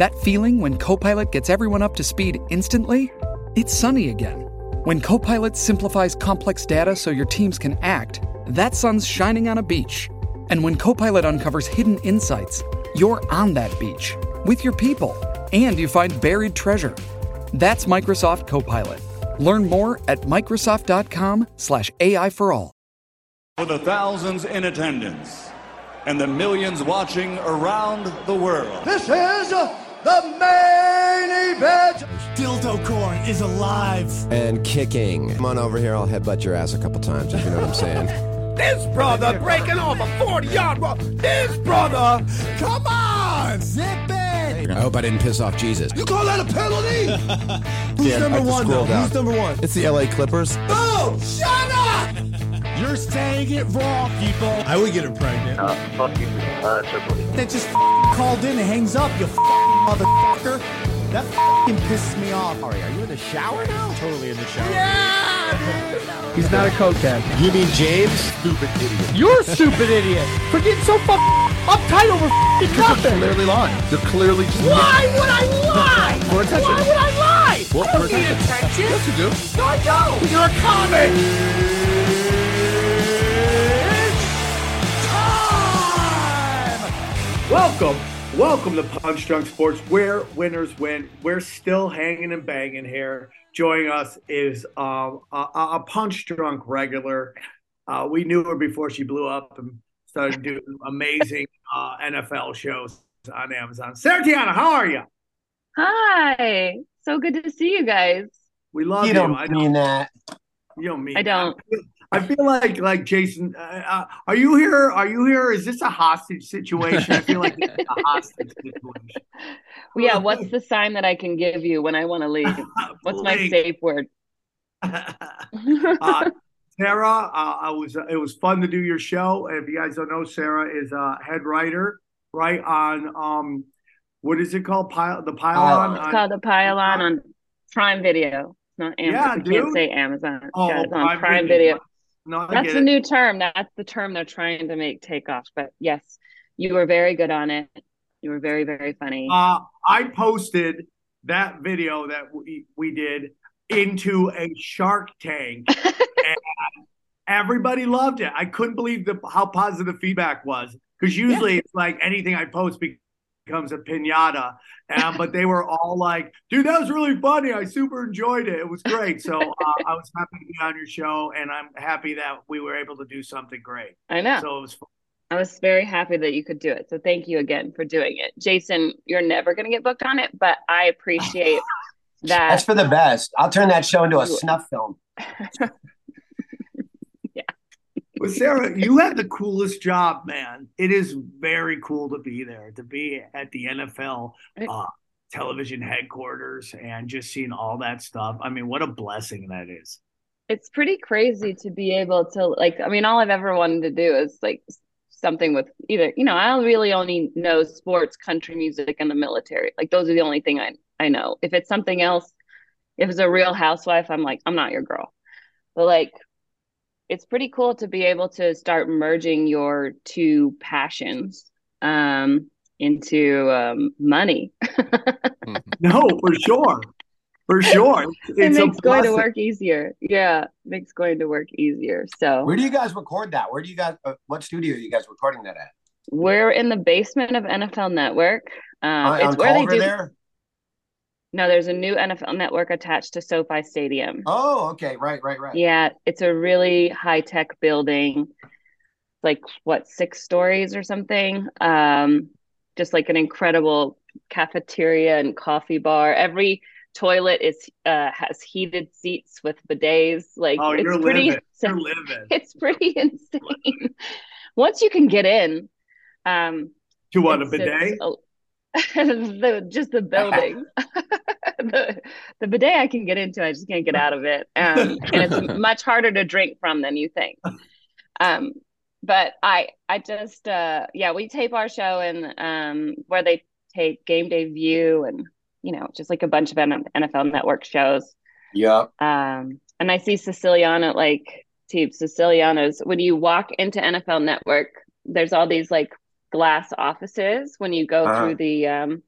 That feeling when Copilot gets everyone up to speed instantly? It's sunny again. When Copilot simplifies complex data so your teams can act, that sun's shining on a beach. And when Copilot uncovers hidden insights, you're on that beach with your people and you find buried treasure. That's Microsoft Copilot. Learn more at Microsoft.com/slash AI for all. For the thousands in attendance and the millions watching around the world. This is the main event. Dildo corn is alive. and kicking. Come on over here. I'll headbutt your ass a couple times if you know what I'm saying. This brother breaking off a 40 yard run. This brother. Come on, zip it. I hope I didn't piss off Jesus. You call that a penalty? Who's Yeah, number one though? down. Who's number one? It's the LA Clippers. oh, shut up! You're saying it wrong, people. I would get her pregnant. Uh, fuck you, uh, Triple That just f- called in and hangs up, you f- motherfucker. That f***ing pisses me off. Are you in the shower now? Totally in the shower. Yeah! He's not a cokehead. You mean James? Stupid idiot. You're a stupid idiot for getting so fucking uptight over f***ing nothing. Clearly lying. They're clearly just. Why would I lie? For attention. Why would I lie? Well, I don't for need attention. attention. Yes, you do. No, I don't. You're a comic. Welcome, welcome to Punch Drunk Sports, where winners win. We're still hanging and banging here. Joining us is um, a, a Punch Drunk regular. Uh, we knew her before she blew up and started doing amazing uh, NFL shows on Amazon. Sarah Tiana, how are you? Hi. So good to see you guys. We love you. You don't I know mean that. you don't mean. I don't. I feel like like Jason. Uh, uh, are you here? Are you here? Is this a hostage situation? I feel like it's a hostage situation. Well, yeah, what's the sign that I can give you when I want to leave? What's my safe word? uh, Sarah, uh, I was it was fun to do your show. If you guys don't know, Sarah is a head writer, right on um, what is it called? Pile the pylon. it's on- called the Pylon on Prime Video. It's not Amazon. Yeah, you can't say Amazon. Oh, yeah, it's on Prime Prime, Video. Video. No, I That's the it. new term. That's the term they're trying to make take off. But yes, you were very good on it. You were very, very funny. Uh, I posted that video that we, we did into a Shark Tank, and everybody loved it. I couldn't believe the how positive feedback was because usually it's like anything I post becomes a pinata. Um, but they were all like, "Dude, that was really funny. I super enjoyed it. It was great." So uh, I was happy to be on your show, and I'm happy that we were able to do something great. I know. So it was fun. I was very happy that you could do it. So thank you again for doing it. Jason, you're never going to get booked on it, but I appreciate that. That's for the best. I'll turn that show into a snuff film. Well, Sarah, you have the coolest job, man. It is very cool to be there, to be at the NFL uh, television headquarters and just seeing all that stuff. I mean, what a blessing that is. it's pretty crazy to be able to like i mean all i've ever wanted to do is like something with either you know i really only know sports country music and the military like those are the only thing i i know if it's something else if it's a real housewife i'm like i'm not your girl but like it's pretty cool to be able to start merging your two passions um into um money No, for sure. For sure. it It's a makes going to work easier yeah makes going to work easier so Where do you guys record that? Where do you guys? Uh, what studio are you guys recording that at? We're in the basement of NFL Network. Um, on it's on where they do. there? No, there's a new NFL Network attached to SoFi Stadium. Oh, okay, right, right, right. Yeah, it's a really high tech building, like what six stories or something. Um, just like an incredible cafeteria and coffee bar. Every toilet is uh has heated seats with bidets. Like Oh, it's you're pretty. living. You're living. It's pretty insane. Once you can get in, um, To what, a bidet? a- the, just the building. the, the bidet I can get into, I just can't get out of it. Um, and it's much harder to drink from than you think. Um, but I, I just, uh, yeah, we tape our show in um, where they tape Game Day View and, you know, just like a bunch of NFL Network shows. Yeah. Um, and I see Siciliano like Teep Siciliano's when you walk into NFL Network, there's all these like glass offices when you go uh-huh. through the um,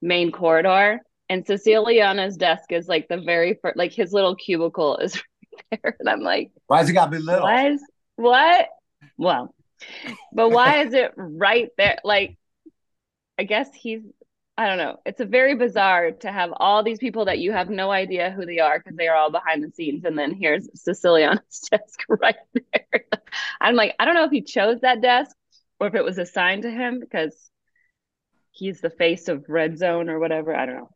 main corridor. And Siciliano's desk is like the very first, like his little cubicle is right there. And I'm like, why has it got to be little? Why is, what? Well, but why is it right there? Like, I guess he's I don't know. It's a very bizarre to have all these people that you have no idea who they are because they are all behind the scenes, and then here's Siciliano's desk right there. I'm like, I don't know if he chose that desk or if it was assigned to him because he's the face of Red Zone or whatever. I don't know.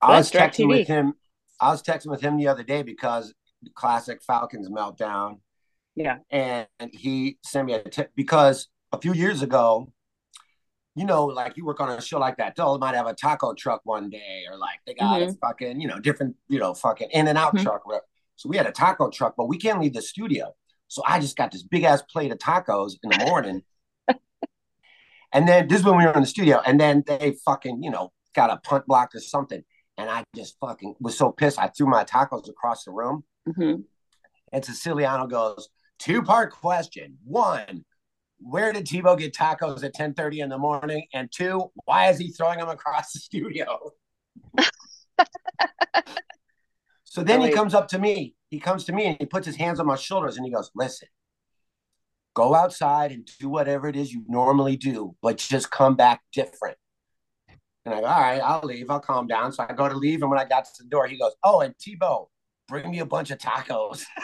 I was texting TV. with him. I was texting with him the other day because classic Falcons meltdown. Yeah, and he sent me a t- because a few years ago you know, like you work on a show like that, they might have a taco truck one day, or like they got mm-hmm. a fucking, you know, different, you know, fucking in and out mm-hmm. truck. So we had a taco truck, but we can't leave the studio. So I just got this big ass plate of tacos in the morning. And then this is when we were in the studio, and then they fucking, you know, got a punt block or something. And I just fucking was so pissed. I threw my tacos across the room. Mm-hmm. And Siciliano goes, two part question. One, where did Tebow get tacos at 10:30 in the morning? And two, why is he throwing them across the studio? so then he comes up to me. He comes to me and he puts his hands on my shoulders and he goes, "Listen, go outside and do whatever it is you normally do, but just come back different." And I go, "All right, I'll leave. I'll calm down." So I go to leave, and when I got to the door, he goes, "Oh, and Tebow, bring me a bunch of tacos."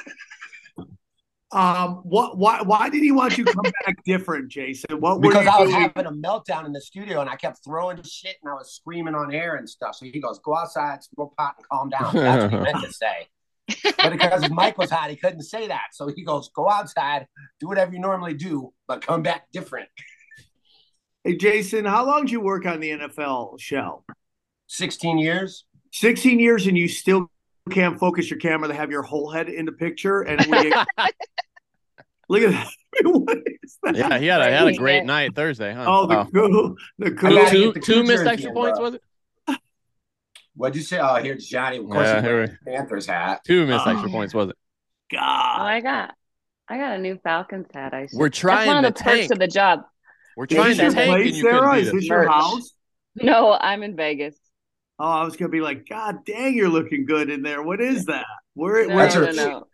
Um, what? Why? Why did he want you to come back different, Jason? What? Because I was doing? having a meltdown in the studio, and I kept throwing shit, and I was screaming on air and stuff. So he goes, "Go outside, smoke pot, and calm down." That's what he meant to say. But because his mic was hot, he couldn't say that. So he goes, "Go outside, do whatever you normally do, but come back different." Hey, Jason, how long did you work on the NFL show? Sixteen years. Sixteen years, and you still can't focus your camera to have your whole head in the picture. And we, look at that. that. Yeah, he had a, had a great night Thursday, huh? Oh, the oh. cool, the cool. Two, two missed extra points, was it? What'd you say? Oh, here's Johnny. Of course, yeah, here Panthers hat. Two missed oh. extra points, was it? God. Oh, I got, I got a new Falcons hat. I should. We're trying That's one of the tank. perks of the job. We're trying to tank, place, Sarah? Is this your house? No, I'm in Vegas. Oh, I was gonna be like, God dang, you're looking good in there. What is that? Where? No, where's no, no.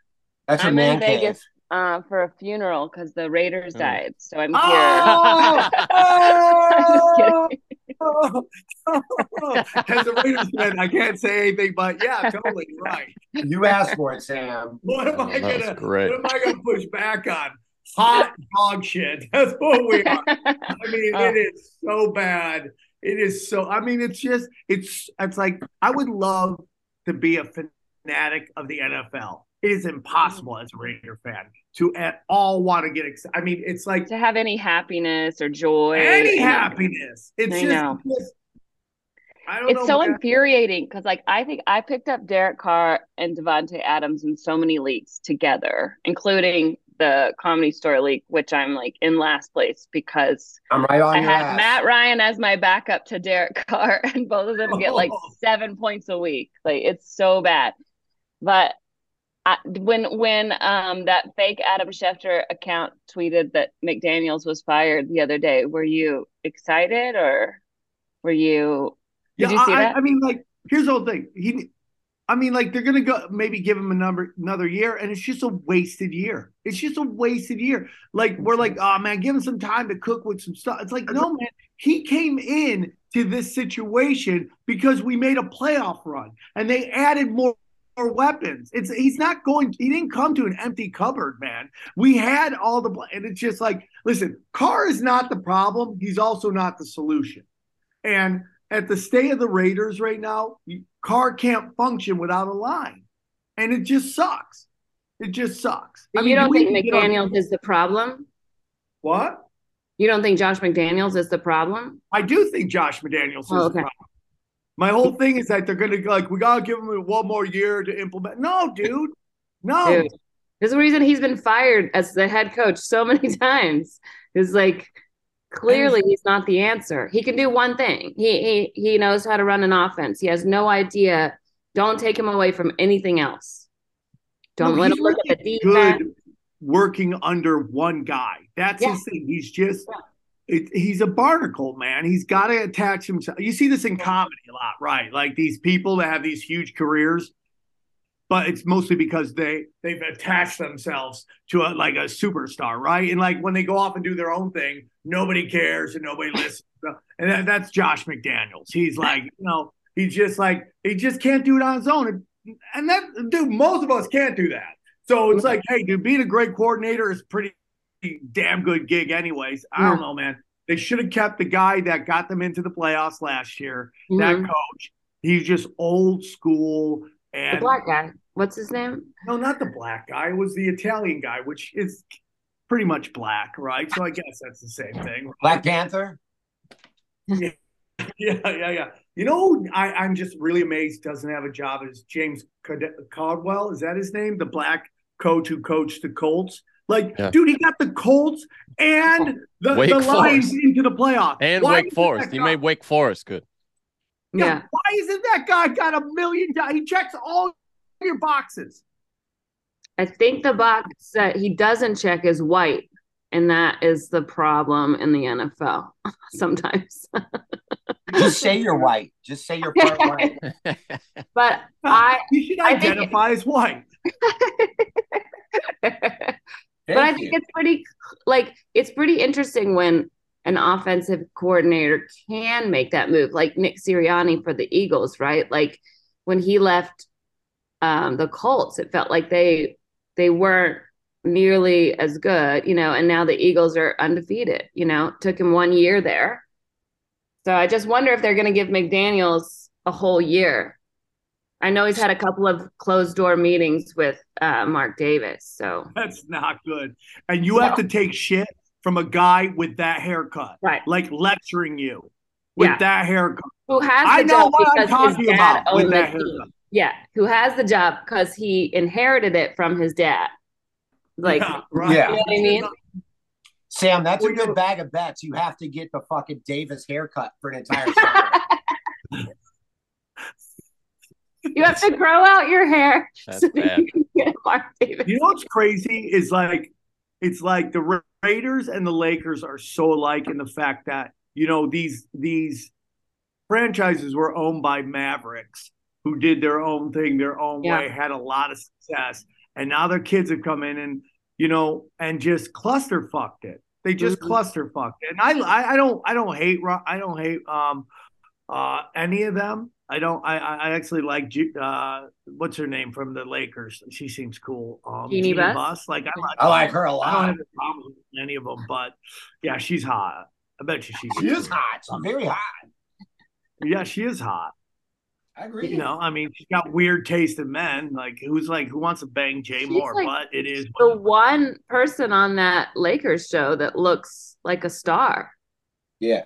That's I'm man in cave. Vegas uh, for a funeral because the Raiders Hmm. died. So I'm Oh! here. I'm just kidding. As a Raiders fan, I can't say anything, but yeah, totally right. You asked for it, Sam. What am I Oh, that was gonna? great. What am I gonna push back on? Hot dog shit. That's what we are. I mean, Oh. it uh. is so bad. It is so. I mean, it's just. It's. It's like I would love to be a fanatic of the NFL. It is impossible as a Raider fan to at all want to get excited. I mean, it's like to have any happiness or joy. any happiness. It's I just. know. just- I don't know. It's know, so man. infuriating because, like, I think I picked up Derek Carr and Davante Adams in so many leagues together, including the Comedy Store League, which I'm like in last place because I'm right on I your had ass. Matt Ryan as my backup to Derek Carr, and both of them get like Oh. seven points a week. Like it's so bad. But I, when when um that fake Adam Schefter account tweeted that McDaniels was fired the other day, were you excited or were you? Did Yeah, you see I, that? I mean, like, here's the whole thing. He, I mean, like, they're gonna go maybe give him a number another year, and it's just a wasted year. It's just a wasted year. Like, we're like, oh man, give him some time to cook with some stuff. It's like, no, man, he came in to this situation because we made a playoff run, and they added more. More Weapons. It's he's not going. He didn't come to an empty cupboard, man. We had all the, and it's just like, listen, Carr is not the problem. He's also not the solution. And at the state of the Raiders right now, you- Carr can't function without a line, and it just sucks. It just sucks. you don't think can get on- McDaniels is the problem? what? You don't think Josh McDaniels is the problem? I do think Josh McDaniels is Oh, the problem. My whole thing is that they're going to like we got to give him one more year to implement. No, dude, no. Dude, there's a reason he's been fired as the head coach so many times. Is like clearly he's not the answer. He can do one thing. He he he knows how to run an offense. He has no idea. Don't take him away from anything else. Don't No, let him look at the defense. Good working under one guy. That's Yeah. his thing. He's just it, he's a barnacle, man. He's got to attach himself. You see this in comedy a lot, right? Like these people that have these huge careers, but it's mostly because they they've attached themselves to a, like a superstar, right? And like when they go off and do their own thing, nobody cares and nobody listens. And that, that's Josh McDaniels. He's like, you know, he's just like he just can't do it on his own. And, and that dude, most of us can't do that. So it's like, hey, dude, being a great coordinator is pretty damn good gig, anyways. I don't know, man. They should have kept the guy that got them into the playoffs last year. That Mhm. coach, he's just old school. The black guy. What's his name? no, not the black guy. It was the Italian guy, which is pretty much black, right? So I guess that's the same thing. Black Panther. Yeah, yeah, yeah, yeah. You know, I, I'm just really amazed doesn't have a job is James Cad- Caldwell. Is that his name? The black coach who coached the Colts. Like, Yeah. dude, he got the Colts and oh, the, Wake the Lions into the playoffs. And Why Wake Forest. that He made Wake Forest good. Yeah, Yeah. Why isn't that guy got a million? do- He checks all your boxes. I think the box that he doesn't check is white, and that is the problem in the NFL sometimes. Just say you're white. Just say you're part white. But I, He should I think- identify as white. But I think it's pretty like it's pretty interesting when an offensive coordinator can make that move, like Nick Sirianni for the Eagles, right? Like when he left um, the Colts, it felt like they they weren't nearly as good, you know, and now the Eagles are undefeated. You know, took him one year there, so I just wonder if they're going to give McDaniels a whole year. I know he's had a couple of closed door meetings with uh, Mark Davis, so That's not good. And you have to take shit from a guy with that haircut, right? Like lecturing you with Yeah. that haircut. who has I the know job what I'm because talking about with that the team. haircut. Yeah, who has the job because he inherited it from his dad. Like, Yeah, right. Yeah. you know what I mean? Sam, that's a good bag of bets. You have to get the fucking Davis haircut for an entire summer. You have to grow out your hair That's so that bad. you can get Mark Davis. You know what's crazy is like it's like the Raiders and the Lakers are so alike in the fact that you know these these franchises were owned by Mavericks who did their own thing their own Yeah. way, had a lot of success, and now their kids have come in and you know and just cluster fucked it. They just Mhm. cluster fucked it, and I, I I don't I don't hate Ro- I don't hate um uh any of them. I don't. I I I actually like uh what's her name from the Lakers. She seems cool. Um, Jeanie Buss? Like I like I like her a I don't lot. have a problem with any of them, but yeah, she's hot. I bet you she's She is hot. She's very hot. Yeah, she is hot. I agree. You know, I mean, she's got weird taste in men. Like, who's like, who wants to bang Jay She's Moore? like but it is. The one person on that Lakers show that looks like a star. Yeah.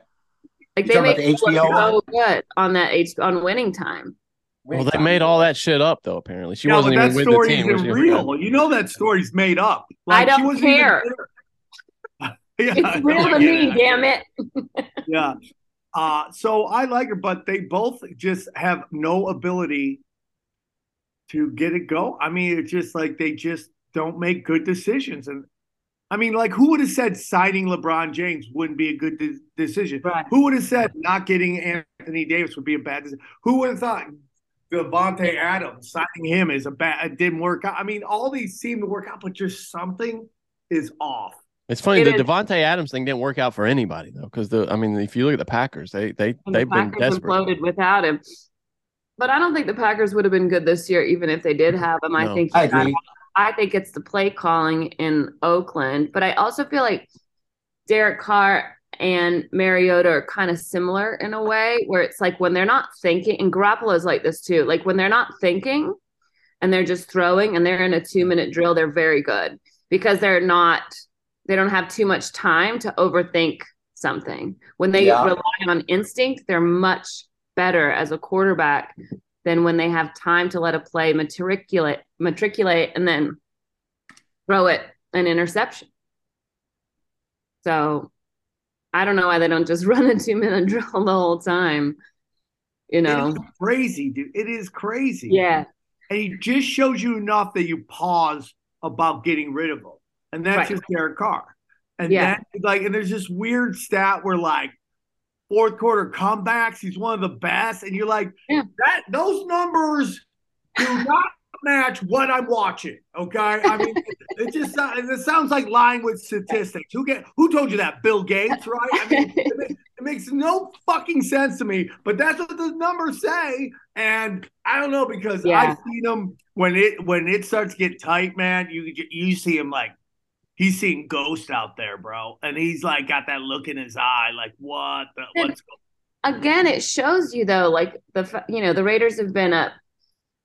Like they talking about make the it look HBO so good on that H on winning time. Well, they made all that shit up though. Apparently, she Yeah, wasn't but even that with the story team. when isn't she- real. You know that story's made up. I she don't wasn't care. yeah, It's real to me, it. damn it. yeah. Uh, so I like her, but they both just have no ability to get it go. I mean, it's just like they just don't make good decisions. And I mean, like, who would have said signing LeBron James wouldn't be a good de- decision? Right. Who would have said not getting Anthony Davis would be a bad decision? Who would have thought Davante Adams signing him is a bad? It didn't work out. I mean, all these seem to work out, but just something is off. It's funny It the is. Davante Adams thing didn't work out for anybody though, because the I mean, if you look at the Packers, they they And they've the been Packers desperate. imploded without him. But I don't think the Packers would have been good this year, even if they did have him. I No. think I agree. I think it's the play calling in Oakland. But I also feel like Derek Carr and Mariota are kind of similar in a way, where it's like when they're not thinking, and Garoppolo's like this too. Like when they're not thinking and they're just throwing and they're in a two minute drill, they're very good because they're not they don't have too much time to overthink something. When they Yeah. rely on instinct, they're much better as a quarterback than when they have time to let a play matriculate matriculate and then throw it an interception. So I don't know why they don't just run a two minute drill the whole time. You know, crazy, dude. It is crazy. Yeah. And he just shows you enough that you pause about getting rid of them. And that's Right. just Derek Carr. And Yeah. that like and there's this weird stat where like fourth quarter comebacks, he's one of the best. And you're like, that those numbers do not match what I'm watching. Okay. I mean, it, it just it sounds like lying with statistics. Who get who told you that? Bill Gates, right? I mean, it, it makes no fucking sense to me, but that's what the numbers say. And I don't know because Yeah. I've seen him when it when it starts to get tight, man. You you see him like he's seeing ghosts out there, bro, and he's like got that look in his eye, like what the what's going again, it shows you though, like the you know the Raiders have been up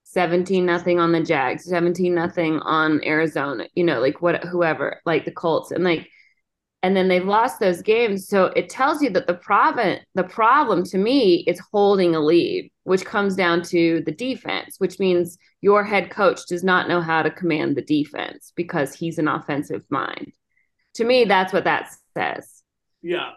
seventeen nothing on the Jags, seventeen nothing on Arizona, you know, like what whoever, like the Colts, and like, and then they've lost those games. So it tells you that the problem, the problem to me is holding a lead, which comes down to the defense, which means your head coach does not know how to command the defense because he's an offensive mind. To me, that's what that says. Yeah,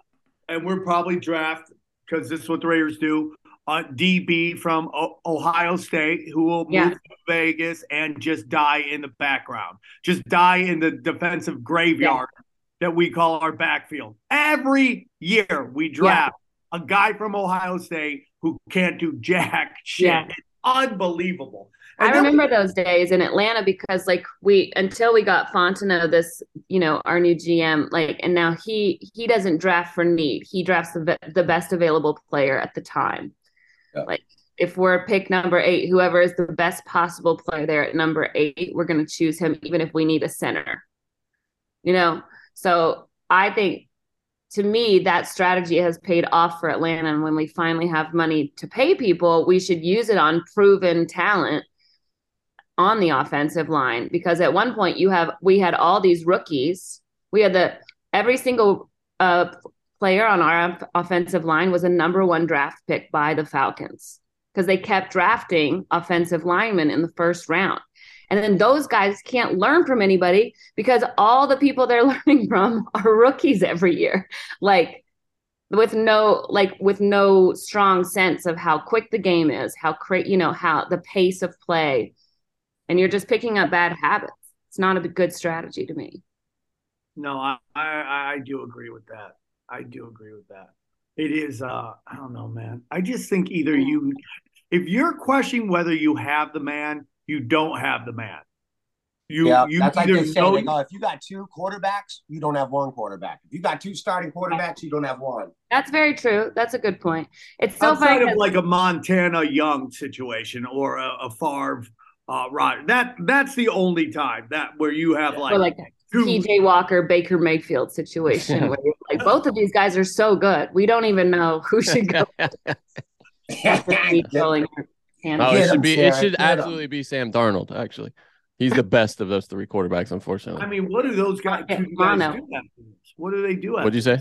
and we're probably draft because this is what the Raiders do. Uh, DB from o- Ohio State who will move Yeah. to Vegas and just die in the background, just die in the defensive graveyard that we call our backfield. Every year we draft a guy from Ohio State who can't do jack shit. Yeah. Unbelievable. I And then- remember those days in Atlanta because like we until we got Fontenot this you know our new GM like and now he he doesn't draft for need he drafts the the best available player at the time like if we're pick number eight whoever is the best possible player there at number eight we're going to choose him even if we need a center you know so I think to me that strategy has paid off for Atlanta and when we finally have money to pay people we should use it on proven talent on the offensive line because at one point you have we had all these rookies. We had the every single uh player on our off- offensive line was a number 1 draft pick by the Falcons because they kept drafting offensive linemen in the first round. And then those guys can't learn from anybody because all the people they're learning from are rookies every year. Like with no like with no strong sense of how quick the game is, how cra- you know how the pace of play and you're just picking up bad habits. It's not a good strategy to me. No, I, I I do agree with that. I do agree with that. It is uh I don't know, man. I just think either you if you're questioning whether you have the man, you don't have the man. You yeah, you that's like either they say. know- They go, if you got two quarterbacks, you don't have one quarterback. If you got two starting quarterbacks, you don't have one. That's very true. That's a good point. It's so outside funny. of 'cause- like a Montana Young situation or a, a Favre uh right. That that's the only time that where you have like, or like two PJ Walker, Baker Mayfield situation where you're like both of these guys are so good. We don't even know who should go. Rolling our hand. Oh, it should him, be. It should get him. absolutely be Sam Darnold. Actually, he's the best of those three quarterbacks. Unfortunately, I mean, what do those guys, Okay, two guys do after this? What do they do What'd you say?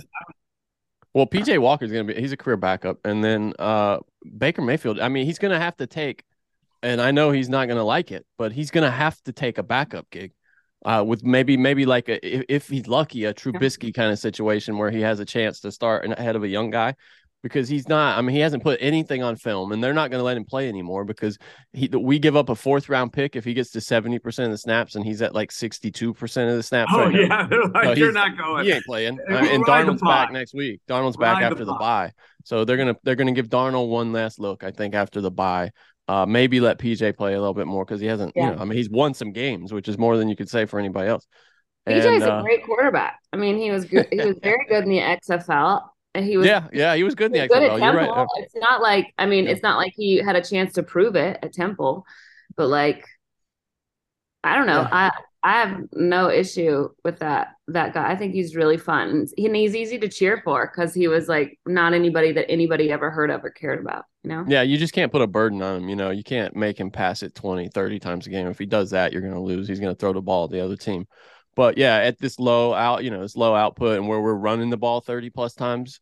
Well, PJ Walker's gonna be he's a career backup, and then uh Baker Mayfield. I mean, he's gonna have to take, and I know he's not gonna like it, but he's gonna have to take a backup gig, uh, with maybe maybe like a if, if he's lucky a Trubisky kind of situation where he has a chance to start ahead of a young guy, because he's not. I mean, he hasn't put anything on film, and they're not gonna let him play anymore because he we give up a fourth round pick if he gets to seventy percent of the snaps, and he's at like sixty two percent of the snaps. Oh right yeah, they're like, No, you're not going. He ain't playing. Hey, Uh, and ride Darnold's back next week. Darnold's back Ride after the bye. bye. So they're gonna they're gonna give Darnold one last look, I think, after the bye. Uh, maybe let PJ play a little bit more because he hasn't, Yeah. you know, I mean, he's won some games, which is more than you could say for anybody else. PJ's And, a uh, great quarterback. I mean, he was good. He was very good in the XFL. And he was yeah, yeah, he was good in the XFL. at You're Temple. right. It's not like I mean, Yeah. it's not like he had a chance to prove it at Temple, but like I don't know. Yeah. I I have no issue with that that guy. I think he's really fun. And he's easy to cheer for because he was like not anybody that anybody ever heard of or cared about, you know? Yeah, you just can't put a burden on him. You know, you can't make him pass it 20, 30 times a game. If he does that, you're going to lose. He's going to throw the ball at the other team. But yeah, at this low out, you know, this low output and where we're running the ball 30 plus times,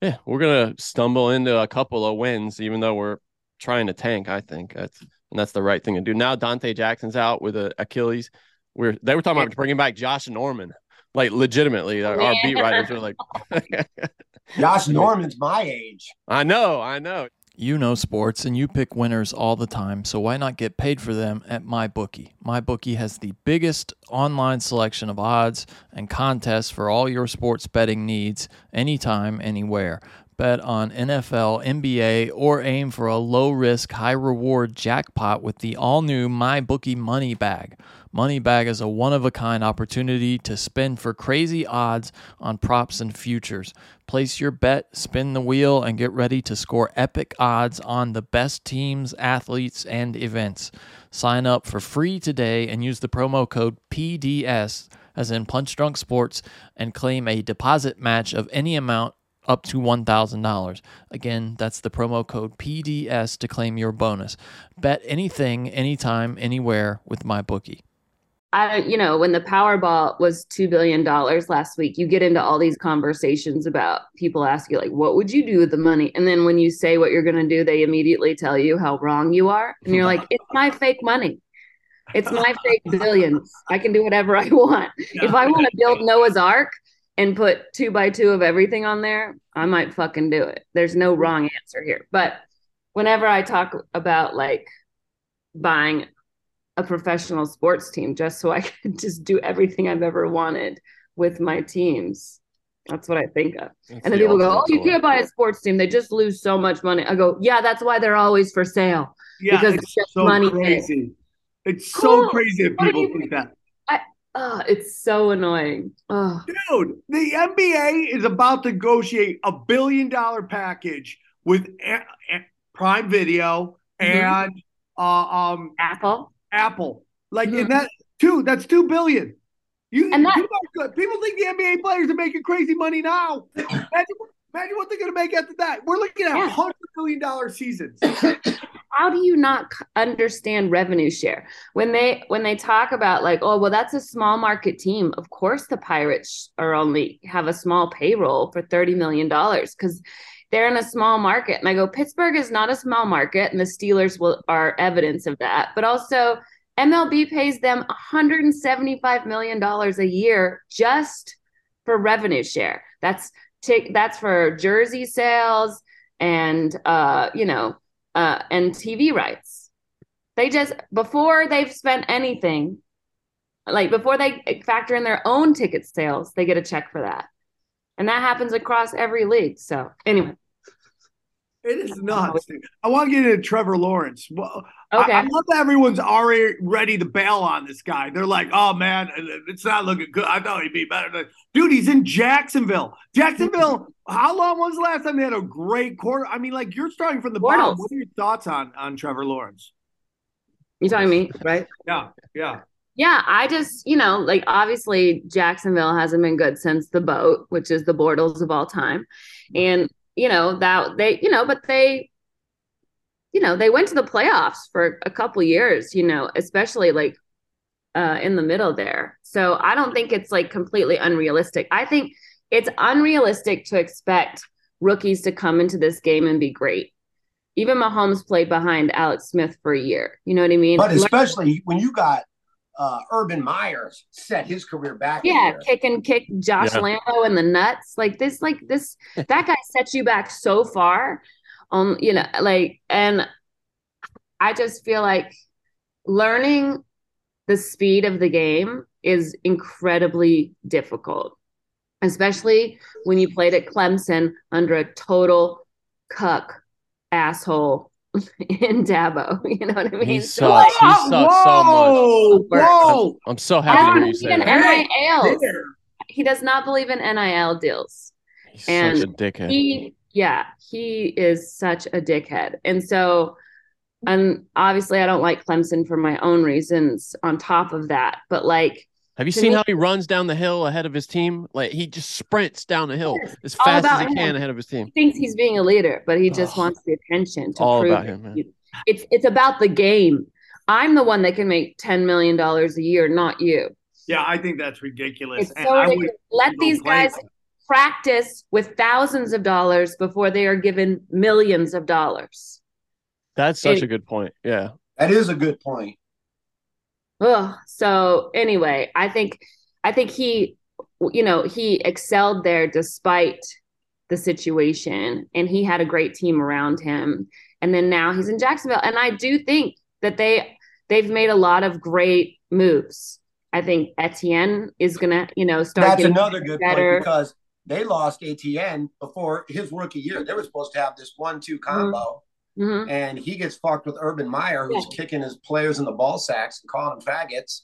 yeah, we're gonna stumble into a couple of wins, even though we're trying to tank. I think that's and that's the right thing to do. Now Donte Jackson's out with a Achilles. We're they were talking about bringing back Josh Norman, like legitimately. Our, our beat writers are like, Josh Norman's my age. I know, I know. You know sports and you pick winners all the time, so why not get paid for them at MyBookie? MyBookie has the biggest online selection of odds and contests for all your sports betting needs, anytime, anywhere. Bet on NFL, NBA, or aim for a low risk, high reward jackpot with the all new MyBookie Money Bag. Money Bag is a one of a kind opportunity to spin for crazy odds on props and futures. Place your bet, spin the wheel, and get ready to score epic odds on the best teams, athletes, and events. Sign up for free today and use the promo code PDS, as in Punch Drunk Sports, and claim a deposit match of any amount up to $1,000. Again, that's the promo code PDS to claim your bonus. Bet anything, anytime, anywhere with MyBookie. I, you know, when the Powerball was $2 billion last week, you get into all these conversations about people ask you, like, what would you do with the money? And then when you say what you're going to do, they immediately tell you how wrong you are. And you're like, it's my fake money. It's my fake billions. I can do whatever I want. If I want to build Noah's Ark and put two by two of everything on there, I might fucking do it. There's no wrong answer here. But whenever I talk about like buying a professional sports team just so I could just do everything I've ever wanted with my teams. That's what I think of. That's and then the people go, "Oh, you can't buy a sports team; they just lose so much money." I go, "Yeah, that's why they're always for sale. Yeah, because it's, it's so money crazy. It's cool. so crazy that people think that. I, oh, it's so annoying. Oh. Dude, the NBA is about to negotiate a billion dollar package with a- a- Prime Video mm-hmm. and mm-hmm. uh, um, Apple Apple. Like mm-hmm. in that two, that's two billion. You and that, people, people think the NBA players are making crazy money now. imagine, imagine what they're going to make after that. We're looking at yeah. hundred million dollar seasons. How do you not understand revenue share when they when they talk about like oh well that's a small market team? Of course the Pirates are only have a small payroll for thirty million dollars because they're in a small market. And I go, Pittsburgh is not a small market, and the Steelers will are evidence of that. But also, MLB pays them $175 million a year just for revenue share. That's take that's for jersey sales and uh, you know, uh, and TV rights. They just before they've spent anything, like before they factor in their own ticket sales, they get a check for that. And that happens across every league. So anyway. It is nuts. I want to get into Trevor Lawrence. Well, okay. I, I love that everyone's already ready to bail on this guy. They're like, "Oh man, it's not looking good." I thought he'd be better. Dude, he's in Jacksonville. Jacksonville. how long was the last time they had a great quarter? I mean, like you're starting from the Bortles. bottom. What are your thoughts on on Trevor Lawrence? You talking me, right? Yeah, yeah. Yeah, I just, you know, like obviously Jacksonville hasn't been good since the boat, which is the Bortles of all time. And you know that they you know but they you know they went to the playoffs for a couple years you know especially like uh in the middle there so i don't think it's like completely unrealistic i think it's unrealistic to expect rookies to come into this game and be great even Mahomes played behind Alex Smith for a year. You know what I mean? But especially when you got uh, Urban Myers set his career back. Yeah, kick and kick Josh yeah. Lambo in the nuts. Like this, like this, that guy sets you back so far. Um, you know, like, and I just feel like learning the speed of the game is incredibly difficult, especially when you played at Clemson under a total cuck asshole in Dabo. You know what I mean? He sucks. He sucks so much. Whoa! I'm, so happy to you say that. He does not believe in NIL deals. He's and such a dickhead. He, yeah, he is such a dickhead. And so, and obviously, I don't like Clemson for my own reasons. On top of that, but like have you seen me, how he runs down the hill ahead of his team? Like he just sprints down the hill as fast as he him. can ahead of his team. He thinks he's being a leader, but he just oh, wants the attention to all prove about him. Man. It's it's about the game. I'm the one that can make ten million dollars a year, not you. Yeah, I think that's ridiculous. It's so ridiculous. Let these guys practice with thousands of dollars before they are given millions of dollars. That's such it, a good point. Yeah. That is a good point. Ugh. So anyway, I think I think he you know, he excelled there despite the situation and he had a great team around him. And then now he's in Jacksonville. And I do think that they they've made a lot of great moves. I think Etienne is gonna, you know, start. That's another good better. point because they lost Etienne before his rookie year. They were supposed to have this one-two mm-hmm. combo, mm-hmm. and he gets fucked with Urban Meyer, who's yeah. kicking his players in the ball sacks and calling them faggots.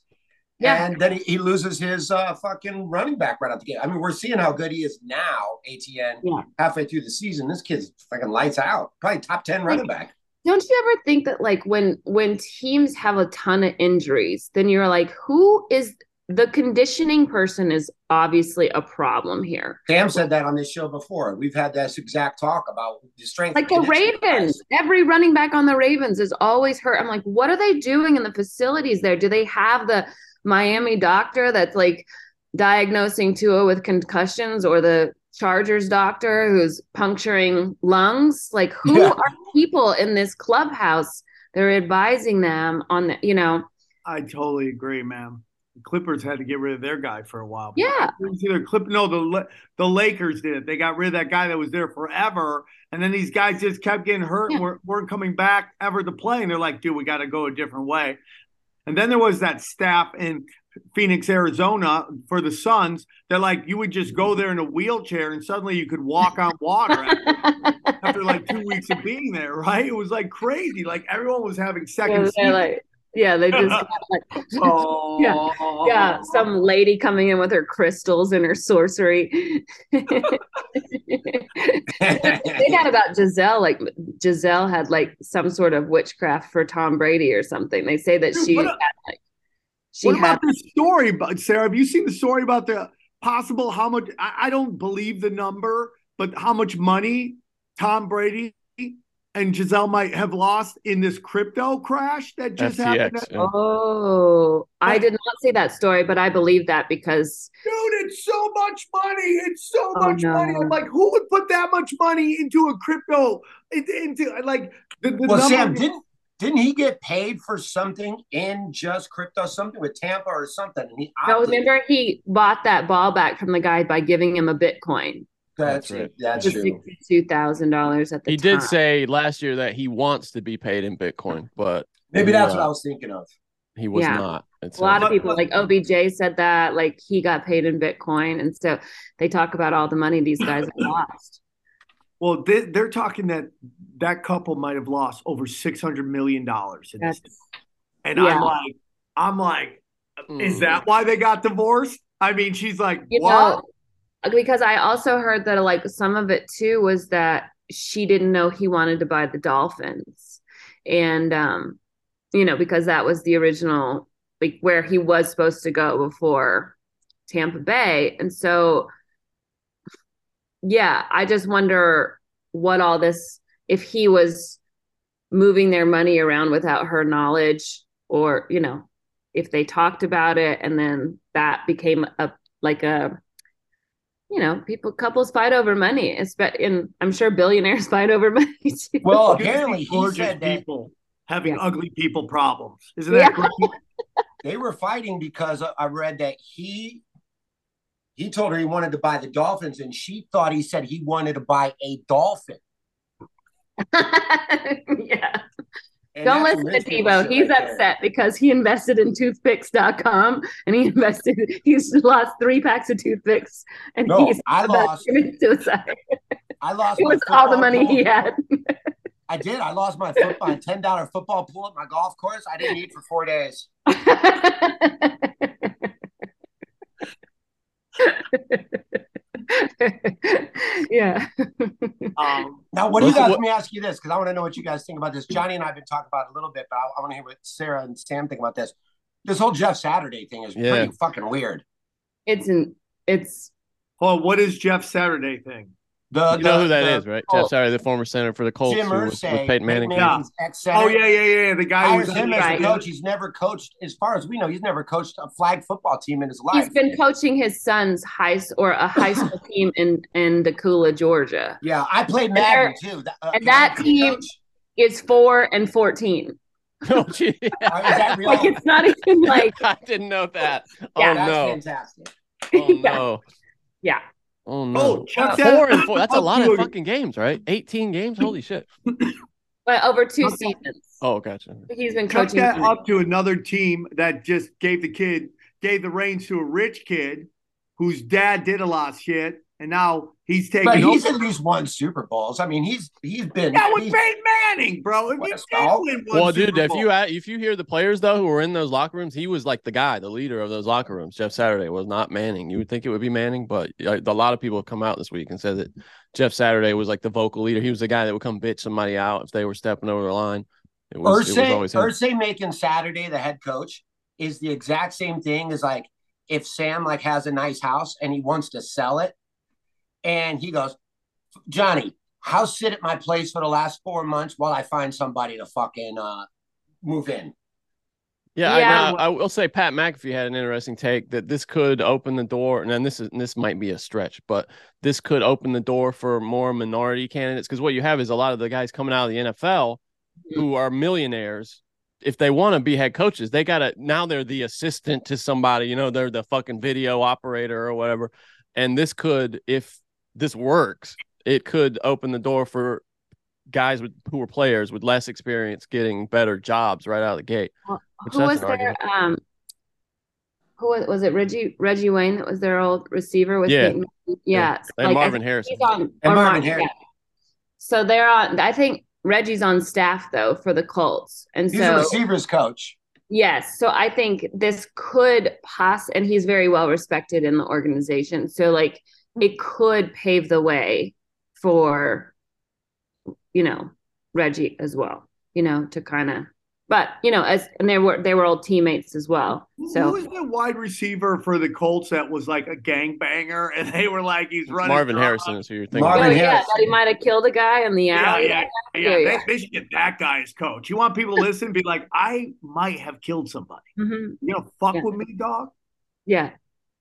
Yeah. And then he, he loses his uh, fucking running back right out the gate. I mean, we're seeing how good he is now, Etienne, yeah. halfway through the season. This kid's fucking lights out. Probably top 10 running back. Don't you ever think that like when when teams have a ton of injuries, then you're like, who is the conditioning person is obviously a problem here. Sam said that on this show before. We've had this exact talk about the strength. Like the Ravens, every running back on the Ravens is always hurt. I'm like, what are they doing in the facilities there? Do they have the Miami doctor that's like diagnosing Tua with concussions or the Chargers doctor who's puncturing lungs? Like, who yeah. are people in this clubhouse? They're advising them on the, you know. I totally agree, ma'am. Clippers had to get rid of their guy for a while. Yeah. Either Clip, no, the the Lakers did. it. They got rid of that guy that was there forever, and then these guys just kept getting hurt yeah. and weren't, weren't coming back ever to play. And they're like, dude, we got to go a different way. And then there was that staff in Phoenix, Arizona for the Suns. They're like, you would just go there in a wheelchair and suddenly you could walk on water after, after like two weeks of being there, right? It was like crazy. Like everyone was having second. Yeah, like, yeah, they just like, oh. yeah, yeah. Some lady coming in with her crystals and her sorcery. they had about Gisele, like Gisele had like some sort of witchcraft for Tom Brady or something. They say that Dude, she had like she what had, about the story, but Sarah? Have you seen the story about the possible how much? I, I don't believe the number, but how much money Tom Brady and Gisele might have lost in this crypto crash that just FTX, happened. Yeah. Oh, but, I did not see that story, but I believe that because dude, it's so much money. It's so oh, much no. money. I'm like, who would put that much money into a crypto? Into, into like the, the well, Sam didn't didn't he get paid for something in just crypto, something with Tampa or something? And he no, remember he bought that ball back from the guy by giving him a Bitcoin. That's, right. That's true. Sixty-two thousand dollars at the. He time. did say last year that he wants to be paid in Bitcoin, but maybe that's uh, what I was thinking of. He was yeah. not. It's a lot of people like OBJ said that, like he got paid in Bitcoin, and so they talk about all the money these guys have lost. Well, they, are talking that that couple might have lost over six hundred million dollars and yeah. I'm like, I'm like, is that why they got divorced? I mean, she's like, you what? Know, because I also heard that like some of it too was that she didn't know he wanted to buy the Dolphins. And um, you know, because that was the original like where he was supposed to go before Tampa Bay. And so yeah, I just wonder what all this if he was moving their money around without her knowledge or, you know, if they talked about it and then that became a like a you know, people couples fight over money. And I'm sure billionaires fight over money too. Well, apparently he said that people having yeah. ugly people problems. Isn't that yeah. they were fighting because I read that he he told her he wanted to buy the dolphins, and she thought he said he wanted to buy a dolphin. yeah. And Don't listen to Tebow. He's right upset there. because he invested in toothpicks.com and he invested, he's lost three packs of toothpicks and no, he's I lost suicide. I lost it was all the money he had. I did. I lost my football, ten dollar football pool at my golf course. I didn't eat for four days. yeah. Um, now, what do you guys? Let me ask you this because I want to know what you guys think about this. Johnny and I have been talking about it a little bit, but I, I want to hear what Sarah and Sam think about this. This whole Jeff Saturday thing is yeah. pretty fucking weird. It's an it's. Oh, what is Jeff Saturday thing? The, You know the- who that the is, right? Colts. Jeff Saturday, the former center for the Colts, Jim who was with Irsay, Peyton Manning. Manning's ex-center. Oh yeah, yeah, yeah. The guy who Hires was him as Right. a coach. He's never coached, as far as we know, he's never coached a flag football team in his life. He's been coaching his son's high or a high school team in in Dacula, Georgia. yeah, I played And Madden they're- too. Uh, and that team coach? is four and fourteen. Oh, gee. Oh, is that real? Like it's not even like I didn't know that. Yeah. oh That's no! fantastic. Oh Yeah. no! yeah. Oh no! Oh, check that four and four. That's a lot of fucking games, right? Eighteen games. Holy shit! But over two Okay. seasons. Oh, gotcha. He's been Chuck coaching. that them. up to another team that just gave the kid gave the reins to a rich kid whose dad did a lot of shit, and now he's taken. But he's over. at least won Super Bowls. I mean, he's he's been. Yeah, with he's- Peyton Manning, bro. If you Let's win one Well, dude, Super if Bowl- you a- if you hear the players though who were in those locker rooms, he was like the guy, the leader of those locker rooms. Jeff Saturday was not Manning. You would think it would be Manning, but a lot of people have come out this week and said that Jeff Saturday was like the vocal leader. He was the guy that would come bitch somebody out if they were stepping over the line. It was, it was always Irsay, him. Irsay making Saturday the head coach is the exact same thing as like if Sam like has a nice house and he wants to sell it, and he goes, Johnny, house sit at my place for the last four months while I find somebody to fucking uh move in. Yeah, Yeah. I, I will say Pat McAfee had an interesting take that this could open the door, and then this is this might be a stretch, but this could open the door for more minority candidates because what you have is a lot of the guys coming out of the NFL who are millionaires. If they want to be head coaches, they gotta now they're the assistant to somebody, you know, they're the fucking video operator or whatever. And this could, if this works, it could open the door for guys with who are players with less experience getting better jobs right out of the gate. Which Who was an there? argument. Um, who was, was it? Reggie Reggie Wayne that was their old receiver with Yeah. Peyton Yeah, And I Marvin Harrison. He's on, And Marvin Marvin, Harrison. yeah. So they're on. I think Reggie's on staff though for the Colts, and He's a so receivers coach. yes. So I think this could pass, and he's very well respected in the organization. So like it could pave the way for, you know, Reggie as well. You know, to kind of. But you know, as and they were they were old teammates as well. Who So was the wide receiver for the Colts that was like a gangbanger, and they were like he's running Marvin drugs? Harrison is who you're thinking. Marvin Oh, yeah, Harrison. he might have killed a guy in the Yeah, alley. yeah, yeah. Yeah, They, yeah. they should get that guy as coach. You want people to listen and be like, I might have killed somebody. Mhm. You know, fuck Yeah. with me, dog. Yeah.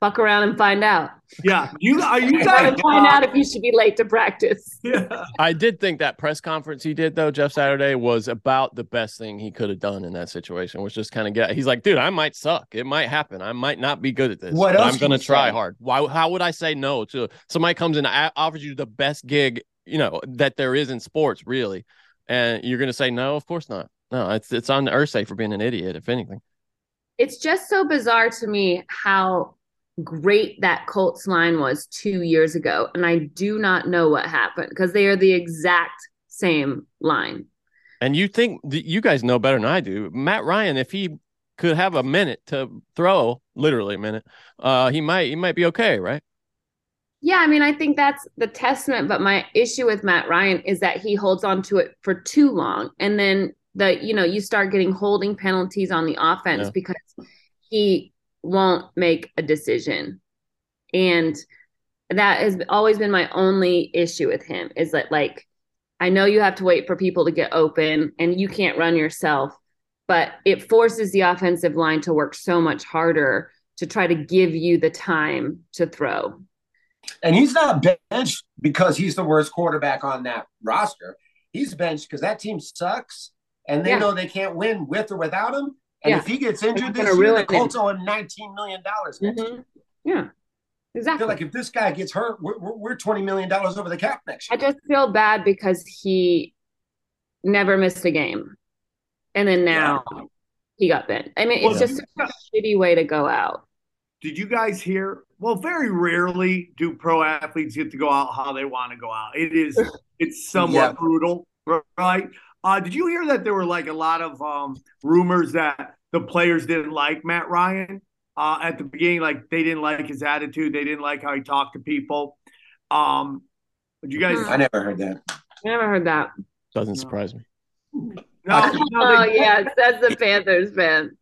Fuck around and find out. Yeah, you are you Try guys to find uh, out if you should be late to practice. Yeah. I did think that press conference he did though, Jeff Saturday, was about the best thing he could have done in that situation. Was just kind of get. He's like, dude, I might suck. It might happen. I might not be good at this. What but else I'm gonna try say? hard. Why? How would I say no to somebody comes in and offers you the best gig you know that there is in sports, really, and you're gonna say no? Of course not. No, it's it's on the Irsay for being an idiot, if anything. It's just so bizarre to me how great that Colts line was two years ago. And I do not know what happened because they are the exact same line. And you think you guys know better than I do. Matt Ryan, if he could have a minute to throw, literally a minute, uh, he might he might be okay, right? Yeah, I mean, I think that's the testament. But my issue with Matt Ryan is that he holds on to it for too long. And then the, you know, you start getting holding penalties on the offense Yeah. because he won't make a decision. And that has always been my only issue with him is that, like, I know you have to wait for people to get open and you can't run yourself, but it forces the offensive line to work so much harder to try to give you the time to throw. And he's not benched because he's the worst quarterback on that roster. He's benched because that team sucks and they Yeah. know they can't win with or without him. And Yeah. if he gets injured not this gonna year, ruin the. Colts owe him $19 million next year. Mhm. Yeah, I exactly. feel like if this guy gets hurt, we're, we're, we're $20 million over the cap next I just feel bad because he never missed a game. And then now he got bent. I mean, it's Well, just a shitty way to go out. Did you guys hear? Well, very rarely do pro athletes get to go out how they want to go out. It is it's somewhat Yeah. brutal, right? Uh, did you hear that there were like a lot of um, rumors that the players didn't like Matt Ryan uh, at the beginning? Like they didn't like his attitude, they didn't like how he talked to people. Um, did you guys? I never heard that. I never heard that. Doesn't surprise me. No, Oh they- yeah, that's the Panthers fan.